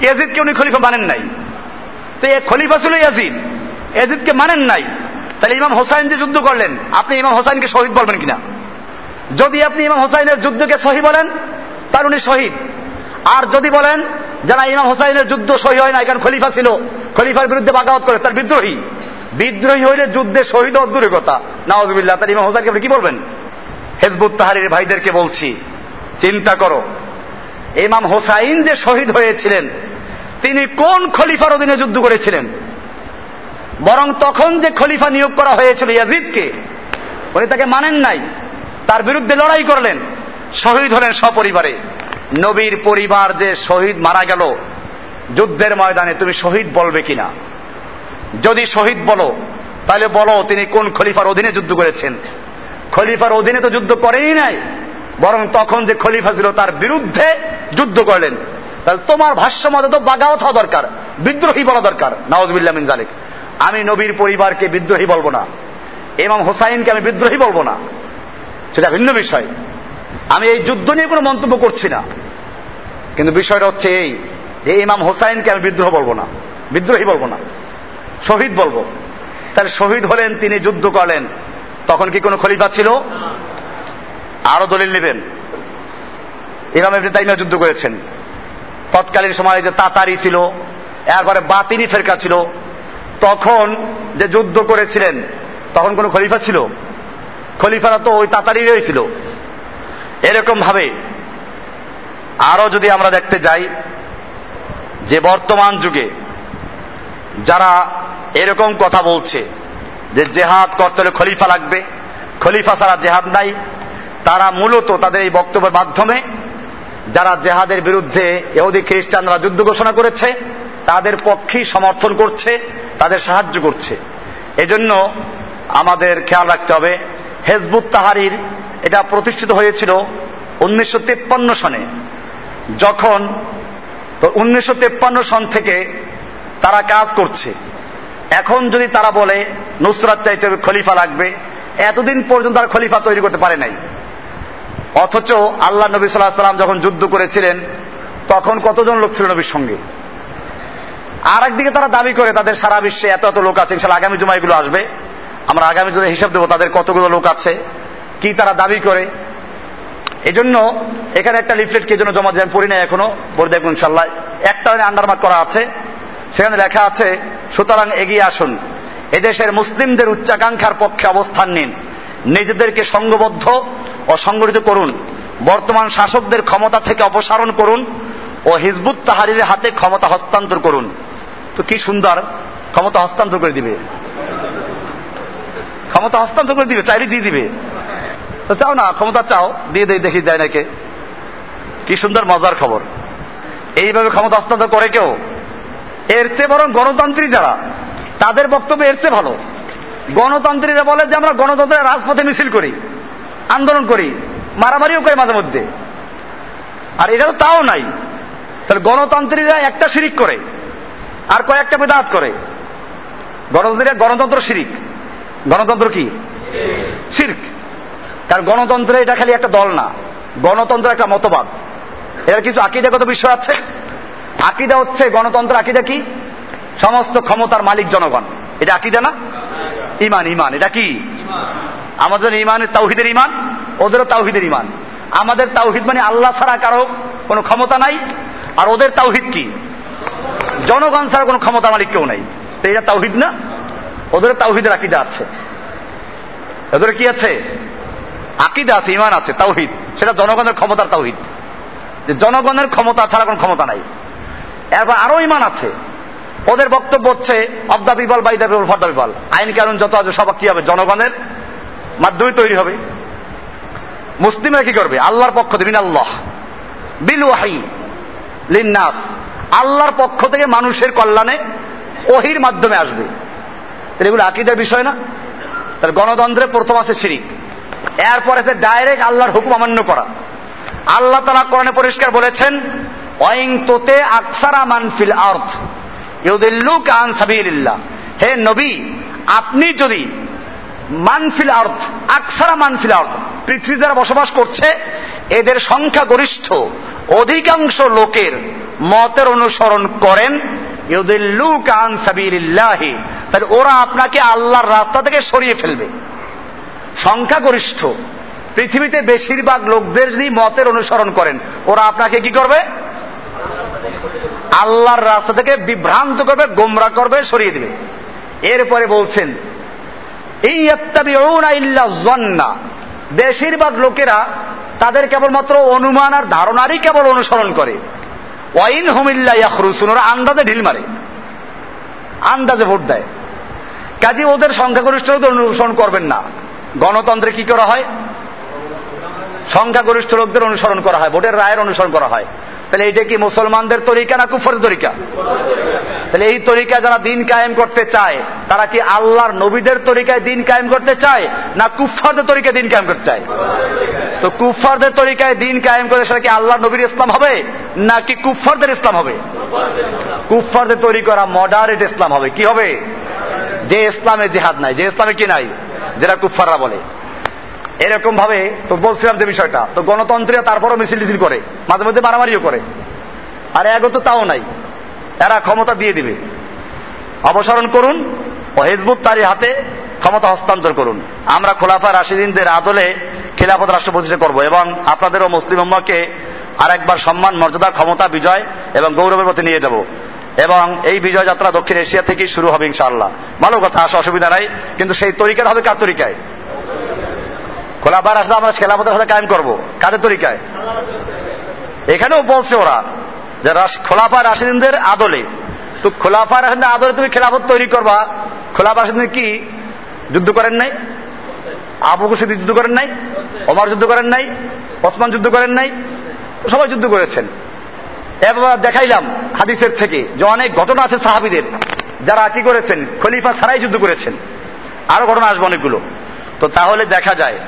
S1: ইয়াজিদকে উনি খলিফা মানেন নাই। তো এ খলিফা ছিল ইয়াজিদ। এজিদকে মানেন নাই। তাহলে ইমাম হোসাইন যে যুদ্ধ করলেন, আপনি ইমাম হোসাইনকে শহীদ বলবেন কিনা? যদি আপনি ইমাম হোসাইনের যুদ্ধকে সহি বলেন, তার উনি শহীদ। আর যদি বলেন, যারা ইমাম হোসাইনের যুদ্ধ সহি হয় না এখানে খলিফা ছিল, খলিফার বিরুদ্ধে বাগাওয়াত করে, তার বিদ্রোহী। বিদ্রোহী হইলে যুদ্ধে শহীদ দূরের কথা নওয়াজবিল্লাহ তার ইমাম হোসাইনকে কি বলবেন? হেজবুত তাহারির ভাইদেরকে বলছি, চিন্তা করো। ইমাম হোসাইন যে শহীদ হয়েছিলেন, তিনি কোন খলিফার অধীনে যুদ্ধ করেছিলেন? বরং তখন যে খলিফা নিয়োগ করা হয়েছিল ইয়াজিদকে, উনি তাকে মানেন নাই। তার বিরুদ্ধে লড়াই করলেন, শহীদ হলেন সপরিবারে। নবীর পরিবার যে শহীদ মারা গেল, যুদ্ধের ময়দানে তুমি শহীদ বলবে কিনা? যদি শহীদ বলো, তাহলে বলো তিনি কোন খলিফার অধীনে যুদ্ধ করেছেন। খলিফার অধীনে তো যুদ্ধ করেই নাই, বরং তখন যে খলিফা ছিল তার বিরুদ্ধে যুদ্ধ করলেন। তাহলে তোমার ভাষ্য মতো তো বাগাওয়াত হওয়া দরকার, বিদ্রোহী বলা দরকার নওয়াজবিল্লা মিন জালিক আমি নবীর পরিবারকে বিদ্রোহী বলব না। এমাম হোসাইনকে আমি বিদ্রোহী বলব না। সেটা ভিন্ন বিষয়। আমি এই যুদ্ধ নিয়ে কোনো মন্তব্য করছি না। কিন্তু বিষয়টা হচ্ছে এই, যে ইমাম হোসাইনকে আমি বিদ্রোহ বলব না। বিদ্রোহী বলব না। শহীদ বলব। তাহলে শহীদ হলেন, তিনি যুদ্ধ করলেন। তখন কি কোনো খলিফা ছিল? আরও দলিল নেবেন। ইমাম ইবনে তাইমিয়া যুদ্ধ করেছেন। তৎকালীন সময়ে যে তাতারি ছিল, একবারে বাতিনি ফেরকা ছিল। তখন যে যুদ্ধ করেছিলেন, তখন কোন খলিফা ছিল? খলিফারা তো ওই তাতারিরই ছিল। এরকম ভাবে আরও যদি আমরা দেখতে যাই, যে বর্তমান যুগে যারা এরকম কথা বলছে, যে জেহাদ করতে হলে খলিফা লাগবে, খলিফা ছাড়া জেহাদ নাই, তারা মূলত তাদের এই বক্তব্যের মাধ্যমে যারা জেহাদের বিরুদ্ধে এহুদি খ্রিস্টানরা যুদ্ধ ঘোষণা করেছে, তাদের পক্ষেই সমর্থন করছে তাদের সাহায্য করছে। এজন্য আমাদের খেয়াল রাখতে হবে, হেজবুত তাহারির এটা প্রতিষ্ঠিত হয়েছিল উনিশশো তেপ্পান্ন সনে। যখন তো উনিশশো তেপ্পান্ন সন থেকে তারা কাজ করছে। এখন যদি তারা বলে, নুসরাত চাইতে খলিফা লাগবে, এতদিন পর্যন্ত আর খলিফা তৈরি করতে পারে নাই। অথচ আল্লাহ নবী সাল্লাহ সাল্লাম যখন যুদ্ধ করেছিলেন, তখন কতজন লোক ছিল নবীর সঙ্গে? আর একদিকে তারা দাবি করে, তাদের সারা বিশ্বে এত এত লোক আছে আগামী জুমায় এগুলো আসবে। আমরা আগামী জুমায় হিসাব দেবো তাদের কতগুলো লোক আছে, কি তারা দাবি করে। এজন্য এখানে একটা লিফলেট কে জন্য জমা দিয়ে পড়ি না এখনও বলে দেখুন ইনশাল্লাহ। একটা আন্ডারমার্ক করা আছে, সেখানে লেখা আছে, সুতরাং এগিয়ে আসুন। এদেশের মুসলিমদের উচ্চাকাঙ্ক্ষার পক্ষে অবস্থান নিন। নিজেদেরকে সংঘবদ্ধ ও সংগঠিত করুন। বর্তমান শাসকদের ক্ষমতা থেকে অপসারণ করুন ও হিজবুত তাহারির হাতে ক্ষমতা হস্তান্তর করুন। তো কি সুন্দর? ক্ষমতা হস্তান্তর করে দিবে। ক্ষমতা হস্তান্তর করে দিবে, চাইলে দিয়ে দিবে। তো চাও না, ক্ষমতা চাও, দিয়ে দেয় দেখি দেয় নাকি। কি সুন্দর, মজার খবর। এইভাবে ক্ষমতা হস্তান্তর করে কেউ? এর চেয়ে বরং গণতান্ত্রিক যারা, তাদের বক্তব্য এর চেয়ে ভালো। গণতান্ত্রীরা বলে যে আমরা গণতন্ত্রের রাজপথে মিছিল করি, আন্দোলন করি, মারামারিও করে মাঝে মধ্যে। আর এটা তো তাও নাই। তাহলে গণতান্ত্রীরা একটা শিরিক করে। আর কয়েকটা বেদাত করে। গণতন্ত্রীরা গণতন্ত্র শিরিক। গণতন্ত্র কি? শির্ক। কারণ গণতন্ত্রে এটা খালি একটা দল না। গণতন্ত্র একটা মতবাদ। এর কিছু আকিদাগত বিষয় আছে? আকিদা হচ্ছে গণতন্ত্র আকিদা কি? সমস্ত ক্ষমতার মালিক জনগণ। এটা আকিদা না? ইমান ইমান। এটা কি? আমাদের ইমানের তাওহিদের ইমান, ওদেরও তাওহিদের ইমান। আমাদের তাওহিদ মানে আল্লাহ ছাড়া কারও কোনো ক্ষমতা নাই। আর ওদের তাওহিদ কি? জনগণ ছাড়া কোনো ক্ষমতা মালিক কেউ নাই। তো এটা তাওহিদ না? ওদের তাওহিদের আকিদা আছে। ওদের কি আছে? আকিদা আছে ইমান আছে, তাওহিদ। সেটা জনগণের ক্ষমতার তাওহিদ। যে জনগণের ক্ষমতা ছাড়া কোনো ক্ষমতা নাই। এরপর আরও ইমান আছে। ওদের বক্তব্য হচ্ছে, of the people by the people for the people আইন কানুন যত আছে সব কি হবে? জনগণের মাধ্যমে তৈরি হবে। মুসলিমরা কি করবে? আল্লাহর পক্ষ থেকে আল্লাহ বিল ওয়াহি লিন্নাস। আল্লাহর পক্ষ থেকে মানুষের কল্যাণে ওহির মাধ্যমে আসবে। তাহলে এগুলো আকিদের বিষয় না? তাহলে গণতন্ত্রে প্রথম আছে শিরিক। এরপর আছে ডাইরেক্ট আল্লাহর হুকুম অমান্য করা। আল্লাহ তালা কোরআনে পরিষ্কার বলেছেন অয়িং তোতে আকসারা মানফিল আর্থ ইউদিল্লুক আন সাবিলিল্লাহ। হে নবী, আপনি যদি মানফিল আর্থ আকসারা মানফিল আর্থ পৃথিবী যারা বসবাস করছে, এদের সংখ্যা গরিষ্ঠ অধিকাংশ লোকের মতের অনুসরণ করেন। তাহলে ওরা আপনাকে আল্লাহর রাস্তা থেকে সরিয়ে ফেলবে। সংখ্যাগরিষ্ঠ। পৃথিবীতে বেশিরভাগ লোকদের যদি মতের অনুসরণ করেন, ওরা আপনাকে কি করবে? আল্লাহর রাস্তা থেকে বিভ্রান্ত করবে, গোমরা করবে, সরিয়ে দেবে। এরপরে বলছেন এই বেশিরভাগ লোকেরা তাদের কেবলমাত্র অনুমান আর ধারণারই কেবল অনুসরণ করে। ওয়াইন হুমিল্লা ইয়াখরুসুন, ওরা আন্দাজে ঢিল মারে। আন্দাজে ভোট দেয়। কাজে ওদের সংখ্যাগরিষ্ঠ অনুসরণ করবেন না। গণতন্ত্রে কি করা হয়? সংখ্যাগরিষ্ঠ লোকদের অনুসরণ করা হয়, ভোটের রায়ের অনুসরণ করা হয়। তাহলে এইটা কি মুসলমানদের তরিকা না কুফরের তরিকা? তাহলে এই তরিকা যারা দিন কায়েম করতে চায়, তারা কি আল্লাহর নবীদের তরিকায় দিন কায়েম করতে চায়, না কুফারদের তরিকায় দিন কায়েম করতে চায়? তো কুফারদের তরিকায় দিন কায়েম করে সেটা কি আল্লাহ নবীর ইসলাম হবে, নাকি কুফারদের ইসলাম হবে? কুফারদের তৈরি করা মডারেট ইসলাম হবে। কি হবে? যে ইসলামে জেহাদ নাই, যে ইসলামে কি নাই? যেটা কুফাররা বলে। এরকম ভাবে তো বলছিলাম যে বিষয়টা, তো গণতন্ত্রীরা তারপরও মিছিল টিছিল করে, মাঝে মধ্যে মারামারিও করে। আর এগো তো তাও নাই। এরা ক্ষমতা দিয়ে দিবে। অপসারণ করুন ও হেজবুত তারি হাতে ক্ষমতা হস্তান্তর করুন। আমরা খোলাফা রাশিদিনদের আদলে খিলাফত রাষ্ট্র প্রতিষ্ঠা করব এবং আপনাদেরও মুসলিম উম্মাকে আরেকবার সম্মান, মর্যাদা, ক্ষমতা, বিজয় এবং গৌরবের পথে নিয়ে যাব। এবং এই বিজয় যাত্রা দক্ষিণ এশিয়া থেকেই শুরু হবে ইনশাআল্লাহ। ভালো কথা, আসা অসুবিধা নাই, কিন্তু সেই তরিকাটা হবে কার তরিকায়? খোলাফা রাষ্ট্র আমরা খেলাফতের সাথে কায়েম করব। কাদের তরিকায়? এখানেও বলছে ওরা যে খোলাফা রাশিদিনদের আদলে। তো খোলাফা রাশিদিনের আদলে তুমি খেলাফত তৈরি করবা। খোলাফা রাশিদিন কি? যুদ্ধ করেন নাই? আবু কুসিদ যুদ্ধ করেন নাই? ওমর যুদ্ধ করেন নাই? ওসমান যুদ্ধ করেন নাই? সবাই যুদ্ধ করেছেন। এবার দেখাইলাম হাদিসের থেকে যে অনেক ঘটনা আছে সাহাবিদের। যারা কি করেছেন? খলিফা ছাড়াই যুদ্ধ করেছেন। আরও ঘটনা আসবে অনেকগুলো। তো তাহলে দেখা যায়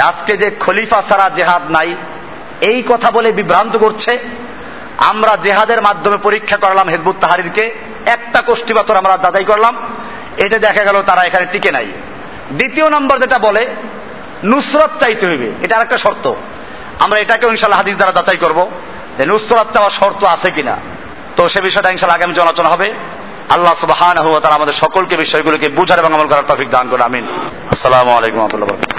S1: আজকে যে খলিফা ছাড়া জেহাদ নাই, এই কথা বলে বিভ্রান্ত করছে। আমরা জেহাদের মাধ্যমে পরীক্ষা করলাম হেজবুত তাহারিরকে, একটা কোষ্ঠী পাথর আমরা যাচাই করলাম। এটা দেখা গেল তারা এখানে টিকে নাই। দ্বিতীয় নম্বর যেটা বলে, নুসরত চাইতে হইবে। এটা আর একটা শর্ত। আমরা এটাকে ইনশাল্লাহ হাদিস দ্বারা যাচাই করব যে নুসরত চাওয়ার শর্ত আছে কিনা। তো সে বিষয়টা ইনশাল্লাহ আগামী আলোচনা হবে। আল্লাহ সুবাহান তারা আমাদের সকলকে বিষয়গুলোকে বুঝার এবং আমল করার তফিক দান করে আমিন। আসসালামু আলাইকুম